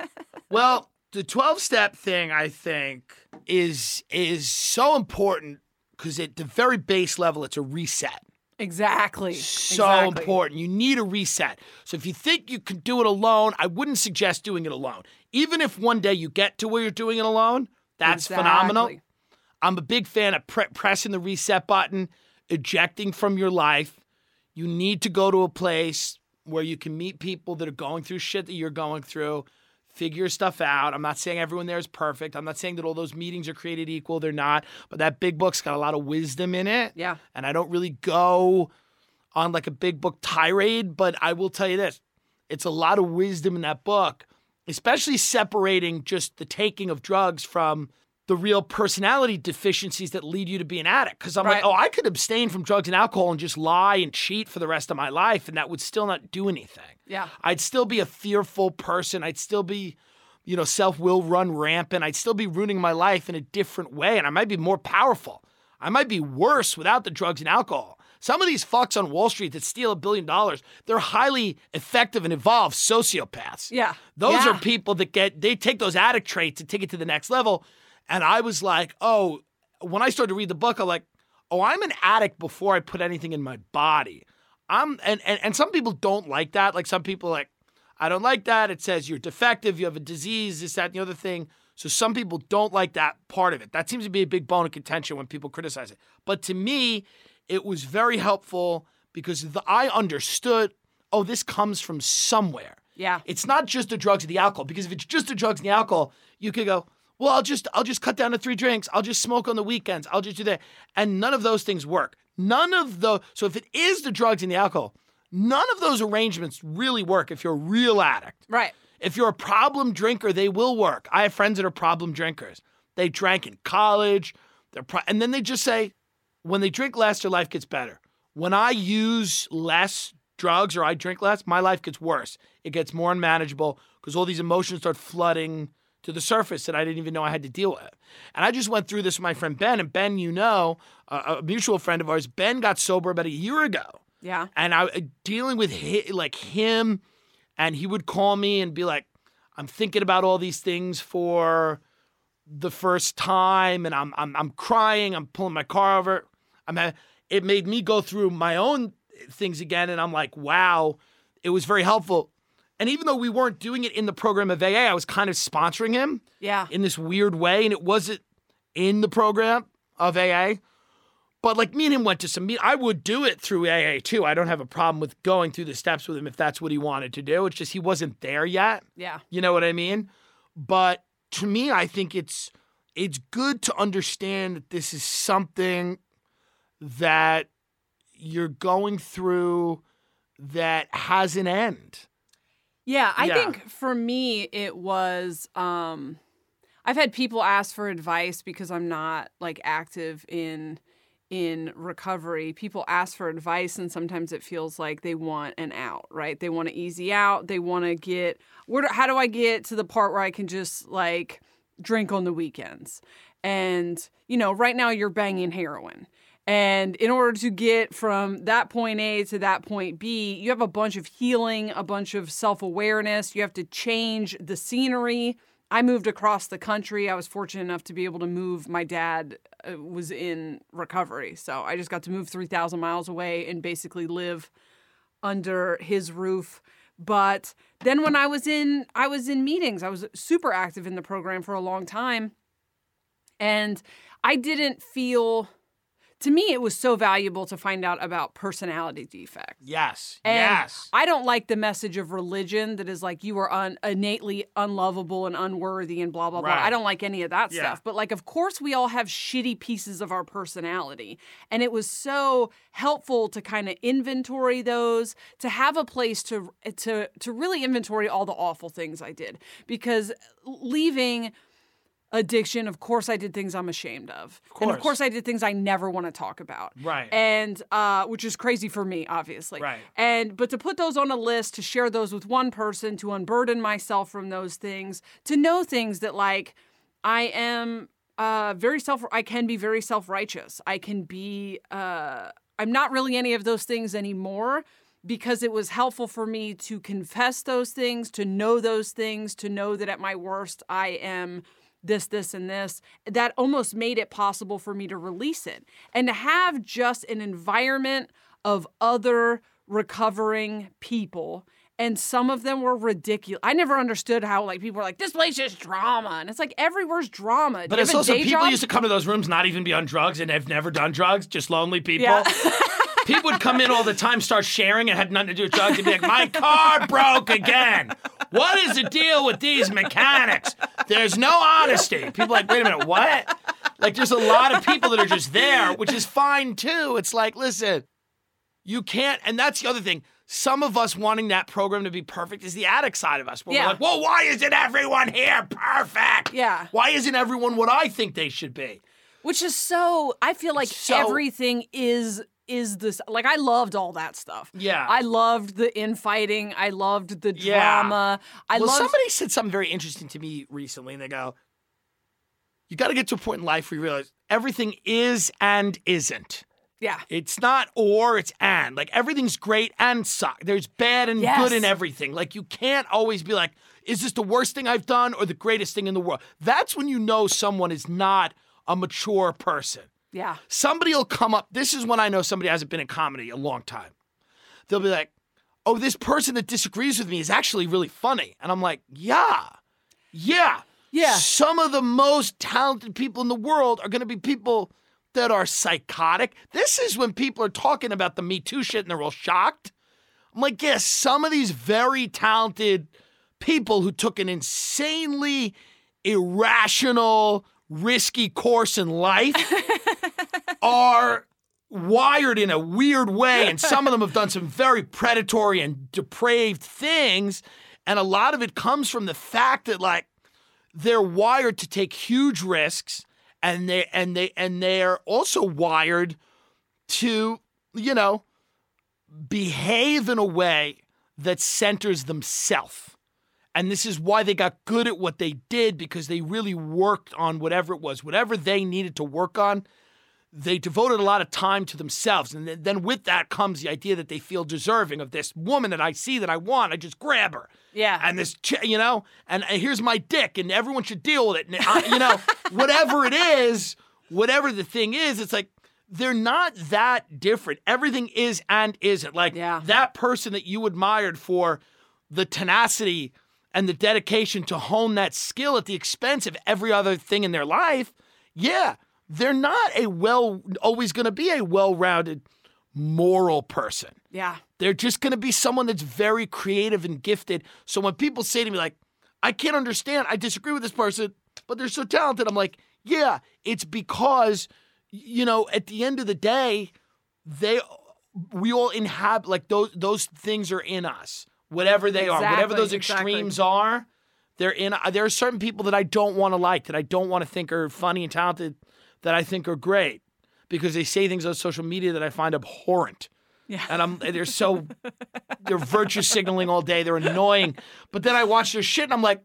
well, the 12 step thing I think is is so important cuz at the very base level it's a reset. Exactly. So Exactly. important. You need a reset. So if you think you can do it alone, I wouldn't suggest doing it alone. Even if one day you get to where you're doing it alone, that's phenomenal. I'm a big fan of pre- pressing the reset button, ejecting from your life. You need to go to a place where you can meet people that are going through shit that you're going through, figure stuff out. I'm not saying everyone there is perfect. I'm not saying that all those meetings are created equal. They're not. But that big book's got a lot of wisdom in it. Yeah. And I don't really go on like a big book tirade, but I will tell you this it's a lot of wisdom in that book, especially separating just the taking of drugs from the real personality deficiencies that lead you to be an addict. Because I'm Right. like, oh, I could abstain from drugs and alcohol and just lie and cheat for the rest of my life, and that would still not do anything. Yeah. I'd still be a fearful person. I'd still be, you know, self will run rampant. I'd still be ruining my life in a different way, and I might be more powerful. I might be worse without the drugs and alcohol. Some of these fucks on Wall Street that steal a billion dollars, they're highly effective and evolved sociopaths. Yeah. Those Yeah. are people that get, they take those addict traits and take it to the next level. And I was like, oh, when I started to read the book, I'm like, oh, I'm an addict before I put anything in my body. I'm, and, and, and some people don't like that. Like some people are like, I don't like that. It says you're defective, you have a disease, this, that, and the other thing. So some people don't like that part of it. That seems to be a big bone of contention when people criticize it. But to me, it was very helpful because the, I understood, oh, this comes from somewhere. Yeah. It's not just the drugs and the alcohol because if it's just the drugs and the alcohol, you could go, well, I'll just I'll just cut down to three drinks. I'll just smoke on the weekends. I'll just do that. And none of those things work. None of the so if it is the drugs and the alcohol, none of those arrangements really work if you're a real addict. Right. If you're a problem drinker, they will work. I have friends that are problem drinkers. They drank in college, they're pro- and then they just say, when they drink less, their life gets better. When I use less drugs or I drink less, my life gets worse. It gets more unmanageable because all these emotions start flooding to the surface that I didn't even know I had to deal with. And I just went through this with my friend Ben, and Ben, you know, a, a mutual friend of ours, Ben got sober about a year ago Yeah. and I uh, dealing with hi, like him, and he would call me and be like, "I'm thinking about all these things for the first time, and I'm I'm I'm crying. I'm pulling my car over. I'm it made me go through my own things again, and I'm like, wow, it was very helpful. And even though we weren't doing it in the program of AA, I was kind of sponsoring him Yeah. in this weird way, and it wasn't in the program of AA. But like me and him went to some meet. I would do it through AA too. I don't have a problem with going through the steps with him if that's what he wanted to do. It's just he wasn't there yet. Yeah. You know what I mean? But to me, I think it's it's good to understand that this is something that you're going through that has an end. Yeah, I Yeah. think for me it was um I've had people ask for advice because I'm not like active in in recovery. People ask for advice and sometimes it feels like they want an out, right? They want to easy out, they want to get where do, how do I get to the part where I can just like drink on the weekends? And you know, right now you're banging heroin. And in order to get from that point A to that point B, you have a bunch of healing, a bunch of self awareness. You have to change the scenery. I moved across the country. I was fortunate enough to be able to move my dad uh, was in recovery. So I just got to move 3,000 miles away and basically live under his roof. But then when I was in I was in meetings, I was super active in the program for a long time. And I didn't feel to me it was so valuable to find out about personality defects. Yes. And yes. I don't like the message of religion that is like you are un- innately unlovable and unworthy and blah blah blah. I don't like any of that Yeah. stuff. But like of course we all have shitty pieces of our personality. And it was so helpful to kind of inventory those, to have a place to to to really inventory all the awful things I did because leaving addiction of course i did things i'm ashamed of, and of course. i did things i never want to talk about Right. and uh, which is crazy for me obviously Right. and but to put those on a list to share those with one person to unburden myself from those things to know things that like i am uh, very self i can be very self-righteous i can be uh, i'm not really any of those things anymore because it was helpful for me to confess those things to know those things to know that at my worst i am this, this, and this, that almost made it possible for me to release it. And to have just an environment of other recovering people. And some of them were ridiculous. I never understood how like people were like, this place is drama. And it's like everywhere's drama. Do But it's also people job? used to come to those rooms not even be on drugs and have never done drugs, just lonely people. Yeah. people would come in all the time, start sharing, and had nothing to do with drugs, and be like, "My car broke again. What is the deal with these mechanics? There's no honesty." People are like, "Wait a minute, what?" Like, there's a lot of people that are just there, which is fine too. It's like, listen, you can't, and that's the other thing. Some of us wanting that program to be perfect is the addict side of us. Where Yeah. We're like, well, why isn't everyone here perfect? Yeah. Why isn't everyone what I think they should be? Which is so I feel like So- everything is is this like I loved all that stuff. Yeah. I loved the infighting. I loved the Yeah. drama. I well, loved somebody said something very interesting to me recently, and they go, "You got to get to a point in life where you realize everything is and isn't. Yeah. It's not or, it's and. Like everything's great and suck. There's bad and Yes. good in everything. Like you can't always be like, is this the worst thing I've done or the greatest thing in the world? That's when you know someone is not a mature person. Yeah. Somebody will come up. This is when I know somebody hasn't been in comedy a long time. They'll be like, "Oh, this person that disagrees with me is actually really funny," and I'm like, "Yeah, yeah, Yeah. Some of the most talented people in the world are going to be people that are psychotic. This is when people are talking about the Me Too shit and they're all shocked. I'm like, yes, some of these very talented people who took an insanely irrational, risky course in life are wired in a weird way. And some of them have done some very predatory and depraved things. And a lot of it comes from the fact that, like, they're wired to take huge risks and they and they and they're also wired to you know behave in a way that centers themselves and this is why they got good at what they did because they really worked on whatever it was whatever they needed to work on they devoted a lot of time to themselves and then- with that comes the idea that they feel deserving of this woman that i see that i want i just grab her Yeah. and this, you know, and, and here's my dick, and everyone should deal with it. And I, you know, whatever it is, whatever the thing is, it's like they're not that different. Everything is and isn't. Like Yeah. that person that you admired for the tenacity and the dedication to hone that skill at the expense of every other thing in their life. Yeah, they're not a well, always going to be a well-rounded moral person. yeah. They're just going to be someone that's very creative and gifted. So when people say to me, like, I can't understand, I disagree with this person, but they're so talented, I'm like, yeah, it's because, you know, at the end of the day, they, we all inhabit, like, those, those things are in us, whatever they are, whatever Exactly, those exactly. extremes are. They're in. Uh, there are certain people that I don't want to like, that I don't want to think are funny and talented, that I think are great because they say things on social media that I find abhorrent Yeah. and I'm they're so they're virtue signaling all day. They're annoying. But then I watch their shit and I'm like,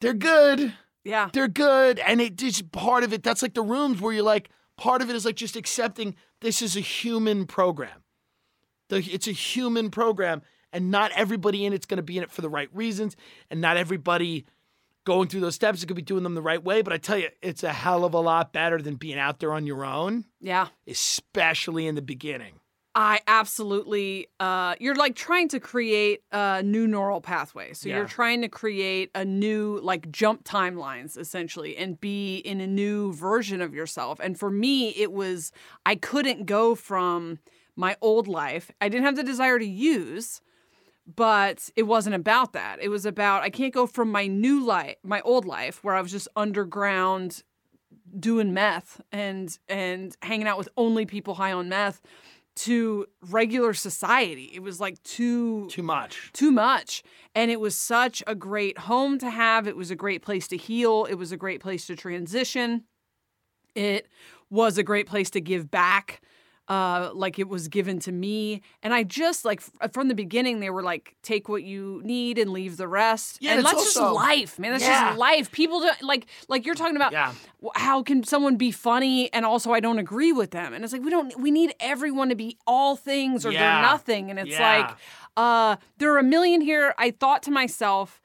they're good. Yeah. They're good. And it just part of it. That's like the rooms where you're like, part of it is like just accepting this is a human program. The, it's a human program, and not everybody in it's going to be in it for the right reasons, and not everybody going through those steps. It could be doing them the right way. But I tell you, it's a hell of a lot better than being out there on your own, Yeah. especially in the beginning. I absolutely. Uh, you're like trying to create a new neural pathway. So Yeah. you're trying to create a new, like, jump timelines essentially and be in a new version of yourself. And for me, it was, I couldn't go from my old life. I didn't have the desire to use, but it wasn't about that. It was about, I can't go from my new life, my old life, where I was just underground doing meth and and hanging out with only people high on meth to regular society. It was like too Too much. too much. And it was such a great home to have. It was a great place to heal. It was a great place to transition. It was a great place to give back. Uh, like it was given to me, and I just like f- from the beginning they were like, take what you need and leave the rest. Yeah, and that's just life, man. That's Yeah. just life. People don't like like you're talking about. Yeah. How can someone be funny and also I don't agree with them? And it's like we don't. We need everyone to be all things or Yeah. they're nothing. And it's like uh, there are a million here. I thought to myself,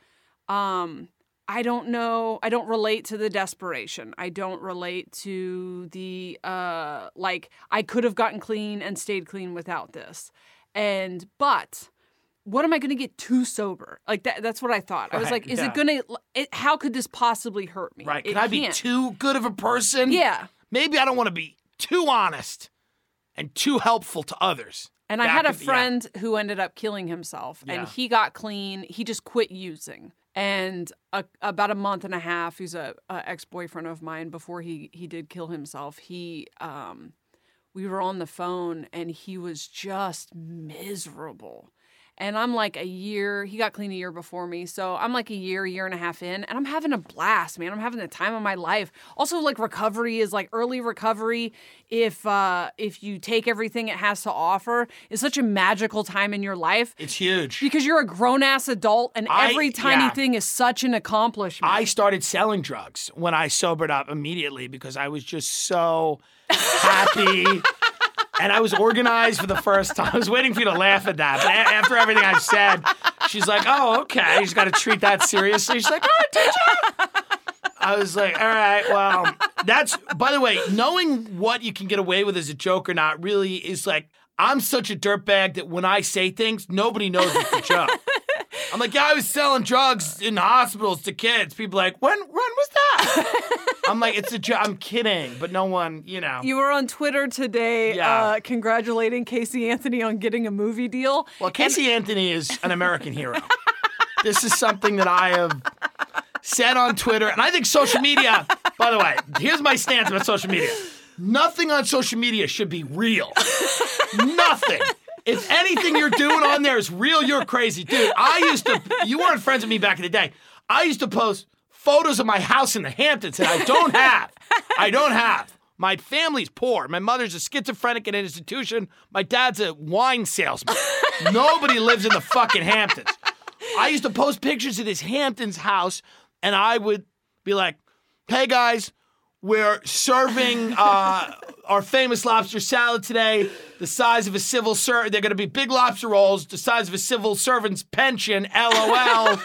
um, I don't know. I don't relate to the desperation. I don't relate to the uh, like. I could have gotten clean and stayed clean without this, and but. What am I going to get too sober? Like that. That's what I thought. I was like, is yeah. it going to? How could this possibly hurt me? Right. It Can I be too good of a person? Yeah. Maybe I don't want to be too honest and too helpful to others. And I had a could be- yeah. friend who ended up killing himself, Yeah. and he got clean. He just quit using. And a, about a month and a half, he's a, a ex boyfriend of mine. Before he he did kill himself, he um, we were on the phone, and he was just miserable. And I'm like a year, he got clean a year before me. So I'm like a year, year and a half in, and I'm having a blast, man. I'm having the time of my life. Also, like recovery is like early recovery. If uh if you take everything it has to offer, is such a magical time in your life It's huge. because you're a grown ass adult and I- every tiny yeah. thing is such an accomplishment. I started selling drugs when I sobered up immediately because I was just so happy. And I was organized for the first time. I was waiting for you to laugh at that. But after everything I've said, she's like, oh, okay. You just got to treat that seriously. She's like, oh, right, teacher. I was like, all right, well, that's, by the way, knowing what you can get away with as a joke or not really is like, I'm such a dirtbag that when I say things, nobody knows it's a joke. I'm like, yeah, I was selling drugs in hospitals to kids. People are like, when when was that? I'm like, it's a joke. I'm kidding, but no one, you know. you were on Twitter today Yeah. uh, congratulating Casey Anthony on getting a movie deal. well, Casey Anthony is an American hero. this is something that I have said on Twitter, and I think social media. By the way, here's my stance about social media. Nothing on social media should be real. Nothing. If anything you're doing on there is real, you're crazy. Dude, I used to, you weren't friends with me back in the day. I used to post photos of my house in the Hamptons that I don't have. I don't have. My family's poor. My mother's a schizophrenic in an institution. My dad's a wine salesman. Nobody lives in the fucking Hamptons. I used to post pictures of this Hamptons house, and I would be like, hey guys, we're serving uh, our famous lobster salad today, the size of a civil servant. They're going to be big lobster rolls, the size of a civil servant's pension. LOL.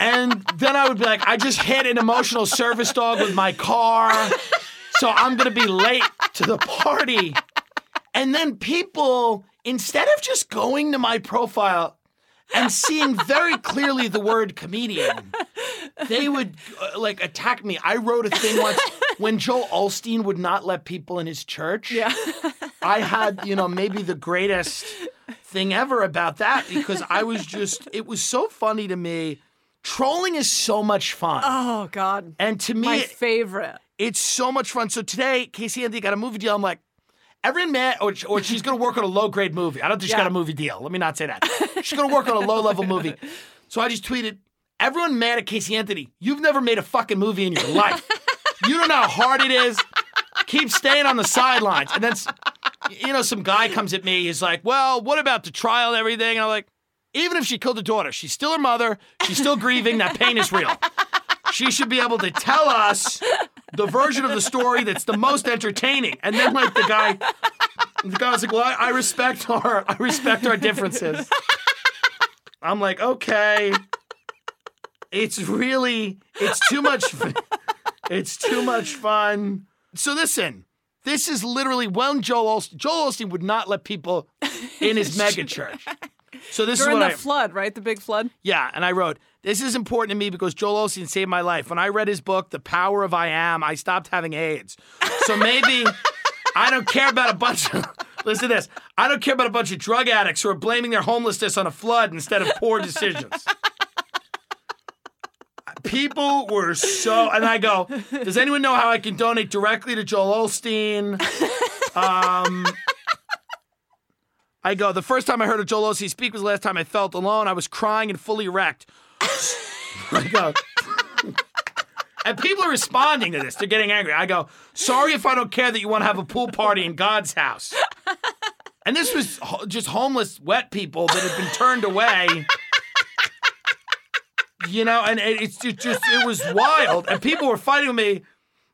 and then I would be like, I just hit an emotional service dog with my car, so I'm going to be late to the party. And then people, instead of just going to my profile and seeing very clearly the word comedian, they would uh, like attack me. I wrote a thing once when Joel Osteen would not let people in his church. Yeah. I had, you know, maybe the greatest thing ever about that because I was just, it was so funny to me. Trolling is so much fun. Oh God, and to me, my favorite. it's so much fun. So today, Casey Anthony got a movie deal. I'm like, everyone mad, or, or she's going to work on a low grade movie. I don't think she's Yeah. got a movie deal. Let me not say that. She's going to work on a low level movie. So I just tweeted, everyone mad at Casey Anthony. You've never made a fucking movie in your life. you don't know how hard it is. Keep staying on the sidelines. And then, you know, some guy comes at me. He's like, well, what about the trial and everything? And I'm like, even if she killed her daughter, she's still her mother. She's still grieving. That pain is real. She should be able to tell us the version of the story that's the most entertaining. And then, like the guy, the guy was like, "Well, I, I respect our, I respect our differences." I'm like, okay. It's really, it's too much. it's too much fun. So listen, this is literally when Joel Joel Osteen would not let people in his mega church. So this During is what the I, flood, right? The big flood. yeah, and I wrote, This is important to me because Joel Osteen saved my life. When I read his book, The Power of I Am, I stopped having AIDS. So maybe I don't care about a bunch of, listen to this, I don't care about a bunch of drug addicts who are blaming their homelessness on a flood instead of poor decisions. People were so, and I go, Does anyone know how I can donate directly to Joel Osteen? Um, I go, the first time I heard of Joel Osteen speak was the last time I felt alone. I was crying and fully wrecked. I go, and people are responding to this. They're getting angry. I go, sorry if I don't care that you want to have a pool party in God's house. And this was ho- just homeless, wet people that had been turned away. You know, and it- it's just, it was wild. And people were fighting with me.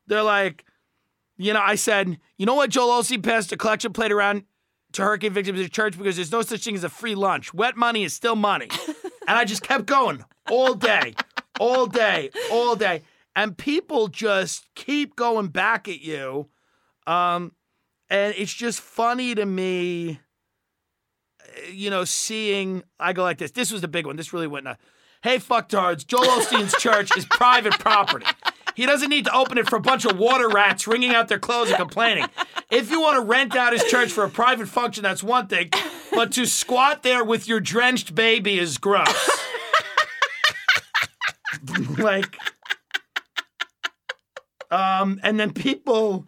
They're like, you know, I said, you know what, Joel Osteen passed a collection plate around to hurricane victims at church because there's no such thing as a free lunch. Wet money is still money. and I just kept going all day, all day, all day. And people just keep going back at you. Um, and it's just funny to me, uh, you know, seeing, I go like this. This was the big one. This really went nuts. Hey, fucktards, Joel Osteen's church is private property. He doesn't need to open it for a bunch of water rats wringing out their clothes and complaining. If you want to rent out his church for a private function, that's one thing. But to squat there with your drenched baby is gross. like, um, and then people,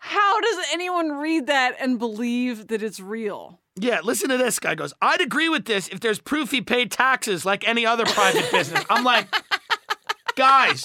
How does anyone read that and believe that it's real? yeah, listen to this guy goes, I'd agree with this if there's proof he paid taxes like any other private business. I'm like, guys,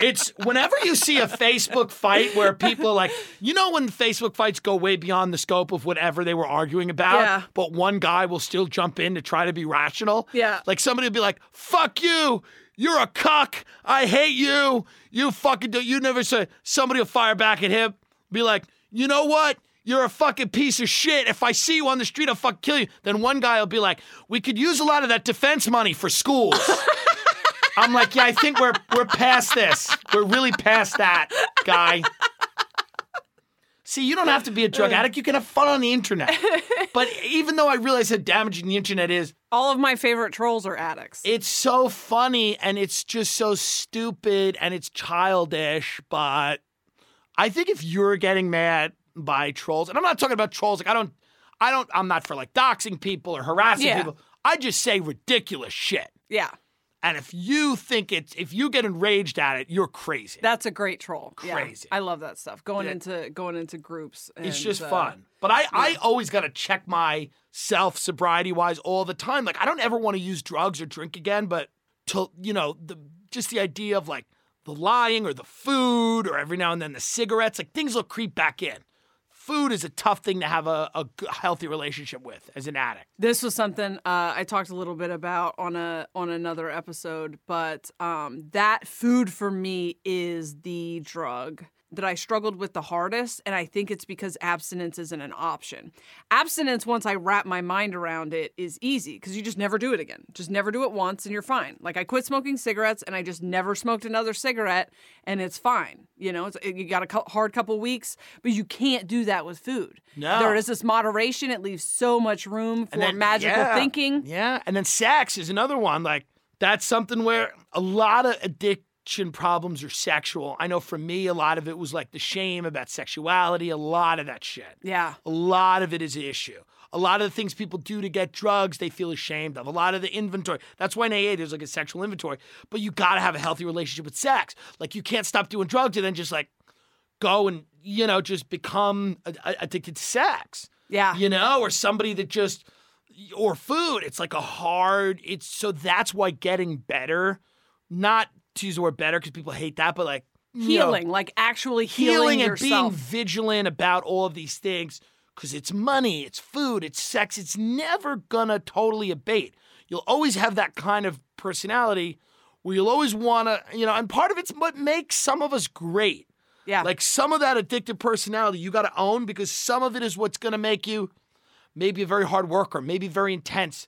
it's whenever you see a Facebook fight where people are like, you know, when Facebook fights go way beyond the scope of whatever they were arguing about, Yeah. but one guy will still jump in to try to be rational. Yeah. Like somebody will be like, fuck you. You're a cuck. I hate you. You fucking do. You never say. Somebody will fire back at him. Be like, you know what? You're a fucking piece of shit. If I see you on the street, I'll fucking kill you. Then one guy will be like, we could use a lot of that defense money for schools. I'm like, yeah, I think we're we're past this. We're really past that, guy. See, you don't have to be a drug addict. You can have fun on the internet. But even though I realize how damaging the internet is, All of my favorite trolls are addicts. it's so funny and it's just so stupid and it's childish. But I think if you're getting mad by trolls, and I'm not talking about trolls, like I don't, I don't, I'm not for like doxing people or harassing Yeah. people. I just say ridiculous shit. yeah, And if you think it's, if you get enraged at it, you're crazy. that's a great troll. Yeah, Crazy. I love that stuff. Going Yeah. into going into groups. It's just uh, fun. But I, I always got to check myself sobriety wise all the time. Like I don't ever want to use drugs or drink again, but to you know the just the idea of like the lying or the food or every now and then the cigarettes, like things will creep back in. Food is a tough thing to have a healthy relationship with as an addict. This was something uh, I talked a little bit about on a on another episode, but um, that food for me is the drug that I struggled with the hardest, and I think it's because abstinence isn't an option. Abstinence, once I wrap my mind around it, is easy because you just never do it again. Just never do it once, and you're fine. Like I quit smoking cigarettes, and I just never smoked another cigarette, and it's fine. You know, it's, you got a hard couple weeks, but you can't do that with food. No. there is this moderation. It leaves so much room for then- magical yeah, thinking. Yeah. And then sex is another one. Like that's something where a lot of addiction problems are sexual. I know for me, a lot of it was like the shame about sexuality, a lot of that shit. Yeah. A lot of it is an issue. A lot of the things people do to get drugs, they feel ashamed of. A lot of the inventory. That's why in AA there's like a sexual inventory. But you gotta have a healthy relationship with sex. Like you can't stop doing drugs and then just like go and, you know, just become addicted to sex Yeah. you know, or somebody that just or food. It's like a hard. It's so that's why getting better, not to use the word better because people hate that, but like you know, healing, like actually healing, healing and yourself. being vigilant about all of these things because it's money, it's food, it's sex. It's never gonna totally abate. You'll always have that kind of personality where you'll always want to, you know, and part of it's what makes some of us great. yeah. Like some of that addictive personality you got to own because some of it is what's to make you maybe a very hard worker, maybe very intense,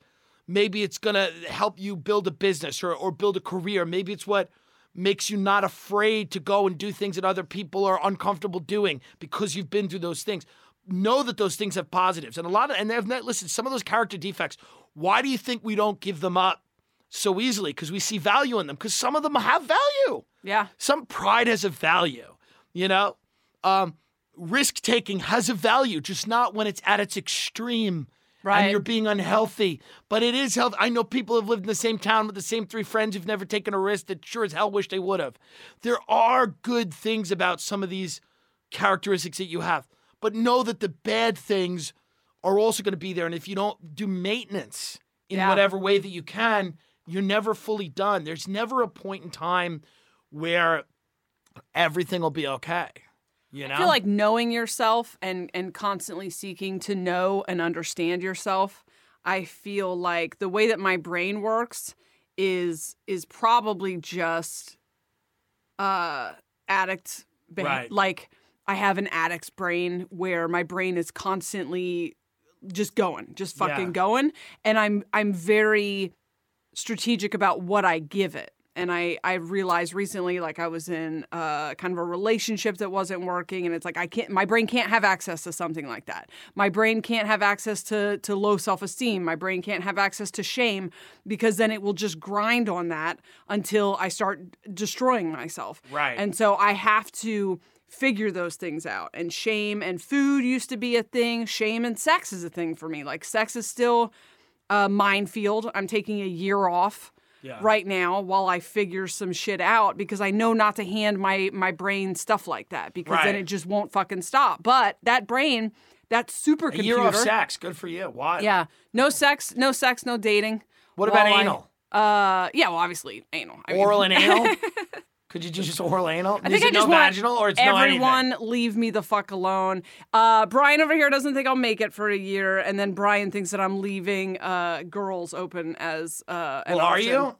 Maybe it's going to help you build a business or, or build a career. Maybe it's what makes you not afraid to go and do things that other people are uncomfortable doing because you've been through those things. Know that those things have positives. And a lot of, and they've, listen, some of those character defects, why do you think we don't give them up so easily? Because we see value in them, because some of them have value. Yeah. Some pride has a value, you know? Um, risk taking has a value, just not when it's at its extreme. Right. And you're being unhealthy. But it is healthy. I know people have lived in the same town with the same three friends who've never taken a risk that sure as hell wish they would have. There are good things about some of these characteristics that you have. But know that the bad things are also going to be there. And if you don't do maintenance in Yeah. whatever way that you can, you're never fully done. There's never a point in time where everything will be okay. You know? I feel like knowing yourself and and constantly seeking to know and understand yourself. I feel like the way that my brain works is is probably just uh addict Right. like I have an addict's brain where my brain is constantly just going, just fucking Yeah. going and I'm I'm very strategic about what I give it. And I, I realized recently, like I was in uh, kind of a relationship that wasn't working, and it's like I can't, my brain can't have access to something like that. My brain can't have access to to low self esteem. My brain can't have access to shame because then it will just grind on that until I start destroying myself. Right. And so I have to figure those things out. And shame and food used to be a thing. Shame and sex is a thing for me. Like sex is still a minefield. I'm taking a year off Yeah. right now while I figure some shit out because I know not to hand my my brain stuff like that because then it just won't fucking stop. But that brain, that supercomputer. a year off sex. Good for you. Why? Yeah. No sex, no sex, no dating. What about While I- anal? uh yeah, well obviously anal. I mean- Oral and anal? Could you do just oral anal? I think Is I it just no want vaginal or it's no everyone leave me the fuck alone. Uh, Brian over here doesn't think I'll make it for a year, and then Brian thinks that I'm leaving uh, girls open as uh, an Well, are you?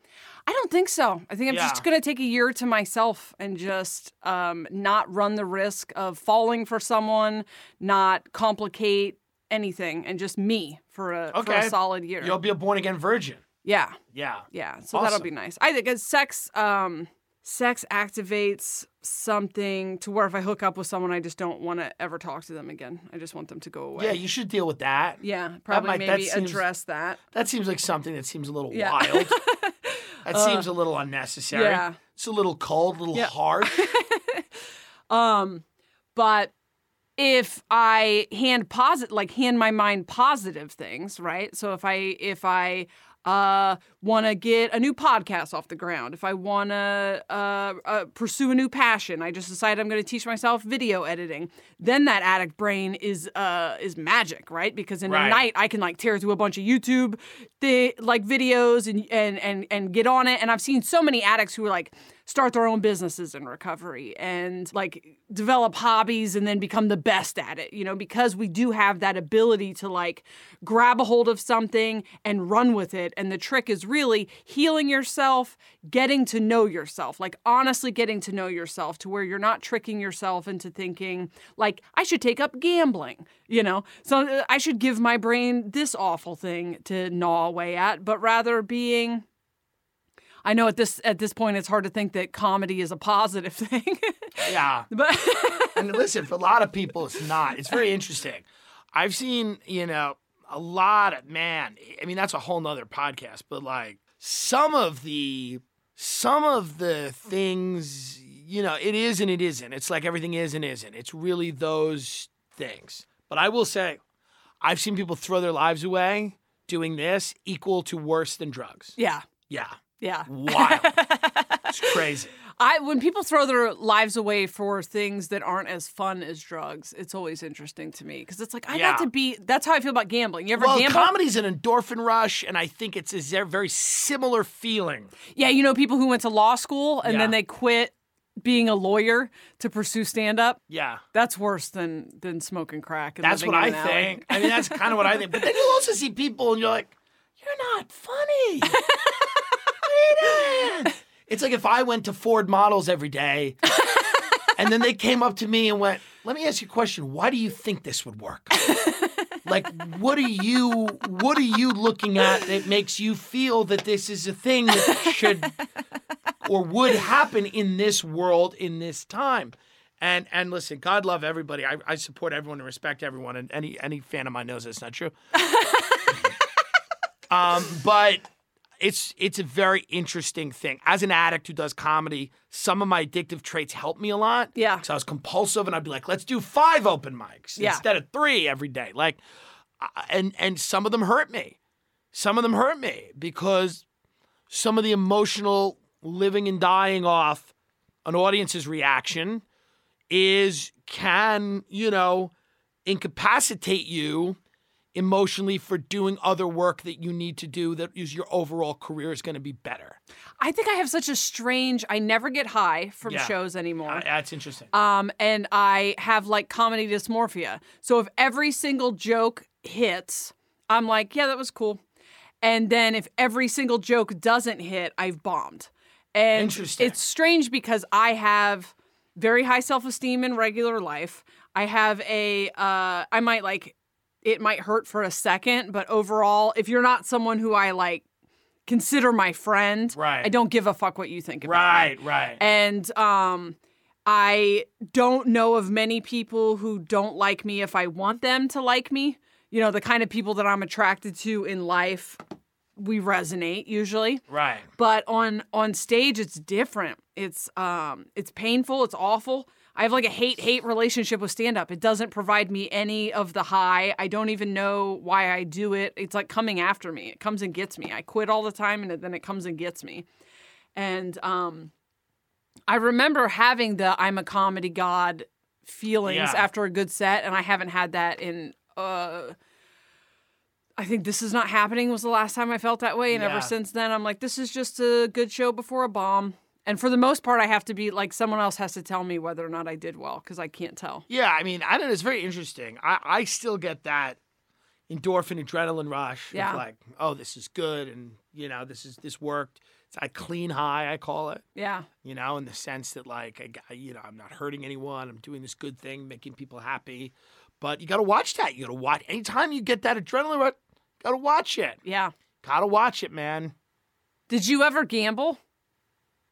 I don't think so. I think I'm Yeah. just gonna take a year to myself and just um, not run the risk of falling for someone, not complicate anything, and just me for a for a solid year. You'll be a born again virgin. yeah. Yeah. Yeah, so that'll be nice. I think 'cause sex, um, sex activates something to where if I hook up with someone, I just don't want to ever talk to them again. I just want them to go away. Yeah, you should deal with that. yeah, probably might- that maybe seems- address that. That seems like something that seems a little Yeah. wild. that seems a little unnecessary. yeah. It's a little cold, a little Yeah. hard. Um, but if I hand posit like hand my mind positive things, right? So if I if I uh, want to get a new podcast off the ground, if I want to uh, uh, pursue a new passion, I just decide I'm going to teach myself video editing. Then that addict brain is uh, is magic, right? Because in Right. a night I can like tear through a bunch of YouTube thi- like videos and and and and get on it. And I've seen so many addicts who are like start their own businesses in recovery and like develop hobbies and then become the best at it, you know, because we do have that ability to like grab a hold of something and run with it. And the trick is really healing yourself, getting to know yourself, like honestly getting to know yourself to where you're not tricking yourself into thinking, like, I should take up gambling, you know? So uh, I should give my brain this awful thing to gnaw away at, but rather being. I know at this at this point it's hard to think that comedy is a positive thing, yeah. but And listen, for a lot of people, it's not. It's very interesting. I've seen, you know, a lot of man. I mean, that's a whole nother podcast. But like some of the, some of the things, you know, it is and it isn't. It's like everything is and isn't. It's really those things. But I will say, I've seen people throw their lives away doing this equal to worse than drugs. yeah, Yeah, yeah. wild. it's crazy. I when people throw their lives away for things that aren't as fun as drugs, it's always interesting to me because it's like I Yeah. got to be. That's how I feel about gambling. You ever Well, gamble? comedy's an endorphin rush, and I think it's a very similar feeling. yeah, you know people who went to law school and Yeah. then they quit being a lawyer to pursue stand up. Yeah, That's worse than than smoking crack. That's what I think. I mean, that's kind of what I think. But then you also see people, and you're like, you're not funny. what are you doing? It's like if I went to Ford Models every day, and then they came up to me and went, "Let me ask you a question. Why do you think this would work?" like what are you what are you looking at that makes you feel that this is a thing that should or would happen in this world in this time? And and listen, God love everybody. I, I support everyone and respect everyone. And any any fan of mine knows that's not true. um, but it's it's a very interesting thing. As an addict who does comedy, some of my addictive traits help me a lot. Yeah. Because I was compulsive, and I'd be like, "Let's do five open mics Yeah. instead of three every day." Like, and and some of them hurt me. Some of them hurt me because some of the emotional living and dying off an audience's reaction is can you know incapacitate you emotionally for doing other work that you need to do that is your overall career is going to be better. I think I have such a strange. I never get high from Yeah. shows anymore. Uh, that's interesting. um, and I have like comedy dysmorphia. So if every single joke hits, I'm like, yeah, that was cool. And then if every single joke doesn't hit, I've bombed. And Interesting. it's strange because I have very high self esteem in regular life. I have a, uh, I might like, it might hurt for a second, but overall, if you're not someone who I like consider my friend, Right. I don't give a fuck what you think about me right, right. and um I don't know of many people who don't like me if I want them to like me. You know, the kind of people that I'm attracted to in life, we resonate usually. right. But on on stage it's different. It's um it's painful, it's awful. I have like a hate-hate relationship with stand up. It doesn't provide me any of the high. I don't even know why I do it. It's like coming after me. It comes and gets me. I quit all the time and then it comes and gets me. And um I remember having the I'm a comedy god feelings Yeah. after a good set and I haven't had that in uh I think this is not happening was the last time I felt that way and Yeah. ever since then I'm like this is just a good show before a bomb. And for the most part I have to be like someone else has to tell me whether or not I did well cuz I can't tell. Yeah, I mean, I don't know. It's very interesting. I, I still get that endorphin adrenaline rush. Yeah. like, oh, this is good, and you know, this is this worked. It's a clean high, I call it. Yeah. You know, in the sense that like, I, you know, I'm not hurting anyone. I'm doing this good thing, making people happy. But you got to watch that. You got to watch. Anytime you get that adrenaline rush, got to watch it. Yeah. Got to watch it, man. Did you ever gamble?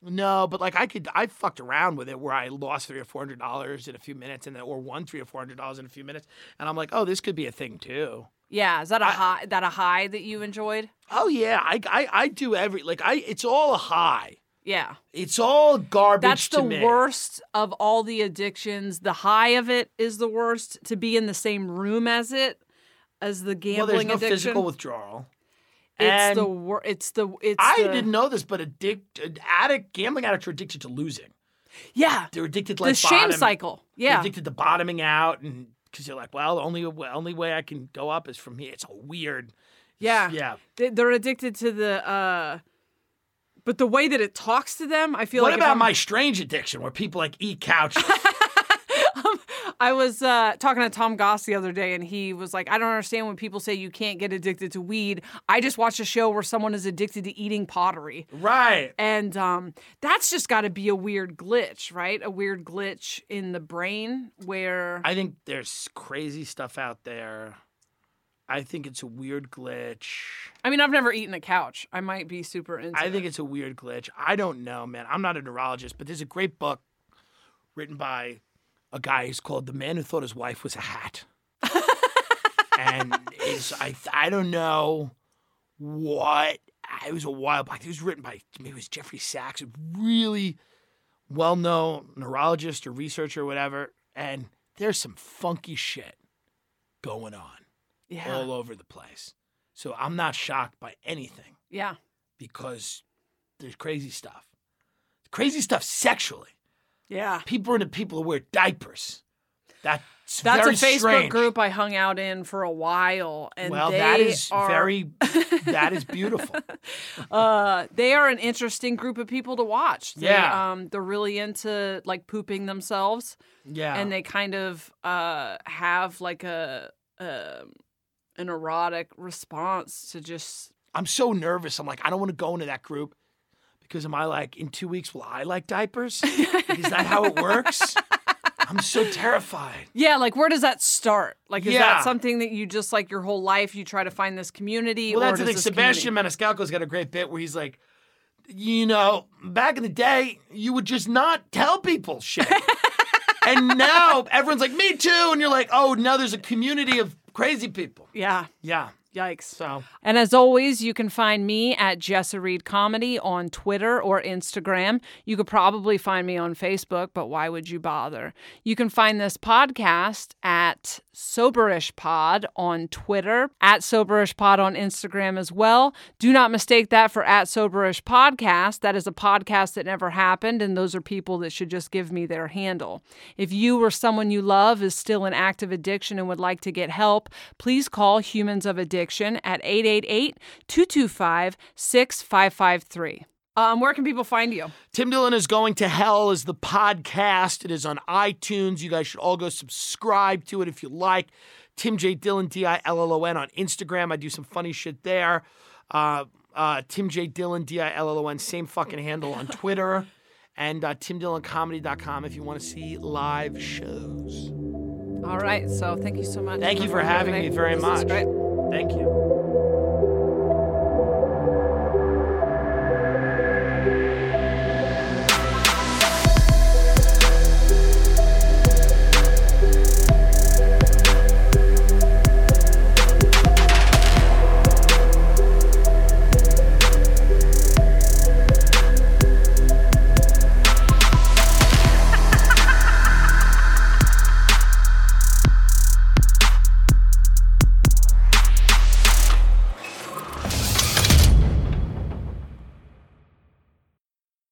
No, but like I could, I fucked around with it where I lost three or four hundred dollars in a few minutes, and then or won three or four hundred dollars in a few minutes, and I'm like, oh, this could be a thing too. Yeah, is that a I- high that a high that you enjoyed? Oh yeah, I, I, I do every like I. It's all a high. Yeah. It's all garbage. That's the me. worst of all the addictions. The high of it is the worst. To be in the same room as it, as the gambling. Well, there's no addiction. physical withdrawal. It's and the wor- It's the. It's I the, didn't know this, but addict, addict, gambling addicts are addicted to losing. Yeah. They're addicted to the like shame bottom- cycle. They're Yeah. addicted to bottoming out, and because you're like, well, the only only way I can go up is from here. It's a weird. Yeah. Yeah. They- They're addicted to the. uh But the way that it talks to them, I feel What like if about my strange addiction where people like eat couches? I was uh, talking to Tom Goss the other day, and he was like, "I don't understand when people say you can't get addicted to weed. I just watched a show where someone is addicted to eating pottery, right. and um, that's just got to be a weird glitch, right? A weird glitch in the brain where I think there's crazy stuff out there. I think it's a weird glitch. I mean, I've never eaten a couch. I might be super into. I it. think it's a weird glitch. I don't know, man. I'm not a neurologist, but there's a great book written by a guy who's called "The Man Who Thought His Wife Was a Hat," and is I I don't know what it was a while back. It was written by maybe it was Jeffrey Sachs, a really well-known neurologist or researcher or whatever. And there's some funky shit going on yeah, all over the place. So I'm not shocked by anything yeah, because there's crazy stuff. Crazy stuff sexually. Yeah. People are into people who wear diapers. That's That's a Facebook strange. group I hung out in for a while, and Well, that is are, very that is beautiful. uh, they are an interesting group of people to watch. They, Yeah. um, they're really into like pooping themselves, Yeah. and they kind of uh have like a, a an erotic response to just I'm so nervous. I'm like, I don't want to go into that group because am I like in two weeks will I like diapers? is that how it works? I'm so terrified. Yeah, like where does that start? Like, is Yeah. that something that you just like your whole life you try to find this community? Well, or that's the thing. Sebastian community- Maniscalco's got a great bit where he's like, you know, back in the day, you would just not tell people shit. and now everyone's like, me too. And you're like, oh, now there's a community of crazy people. Yeah, Yeah. Yikes. So And as always, you can find me at Jessa Reed Comedy on Twitter or Instagram. You could probably find me on Facebook, but why would you bother? You can find this podcast at Soberish Pod on Twitter, at Soberish Pod on Instagram as well. Do not mistake that for at Soberish Podcast. That is a podcast that never happened, and those are people that should just give me their handle. If you or someone you love is still in active addiction and would like to get help, please call Humans of Addiction at 888 225 6553. Um, where can people find you? Tim Dillon is going to hell is the podcast. It is on iTunes. You guys should all go subscribe to it if you like. Tim J Dillon D I L L O N on Instagram. I do some funny shit there. Uh, uh, Tim J Dillon D I L L O N same fucking handle on Twitter. And uh, TimDillonComedy.com if you want to see live shows. All right. So thank you so much. Thank you for having me very This is much. Thank you.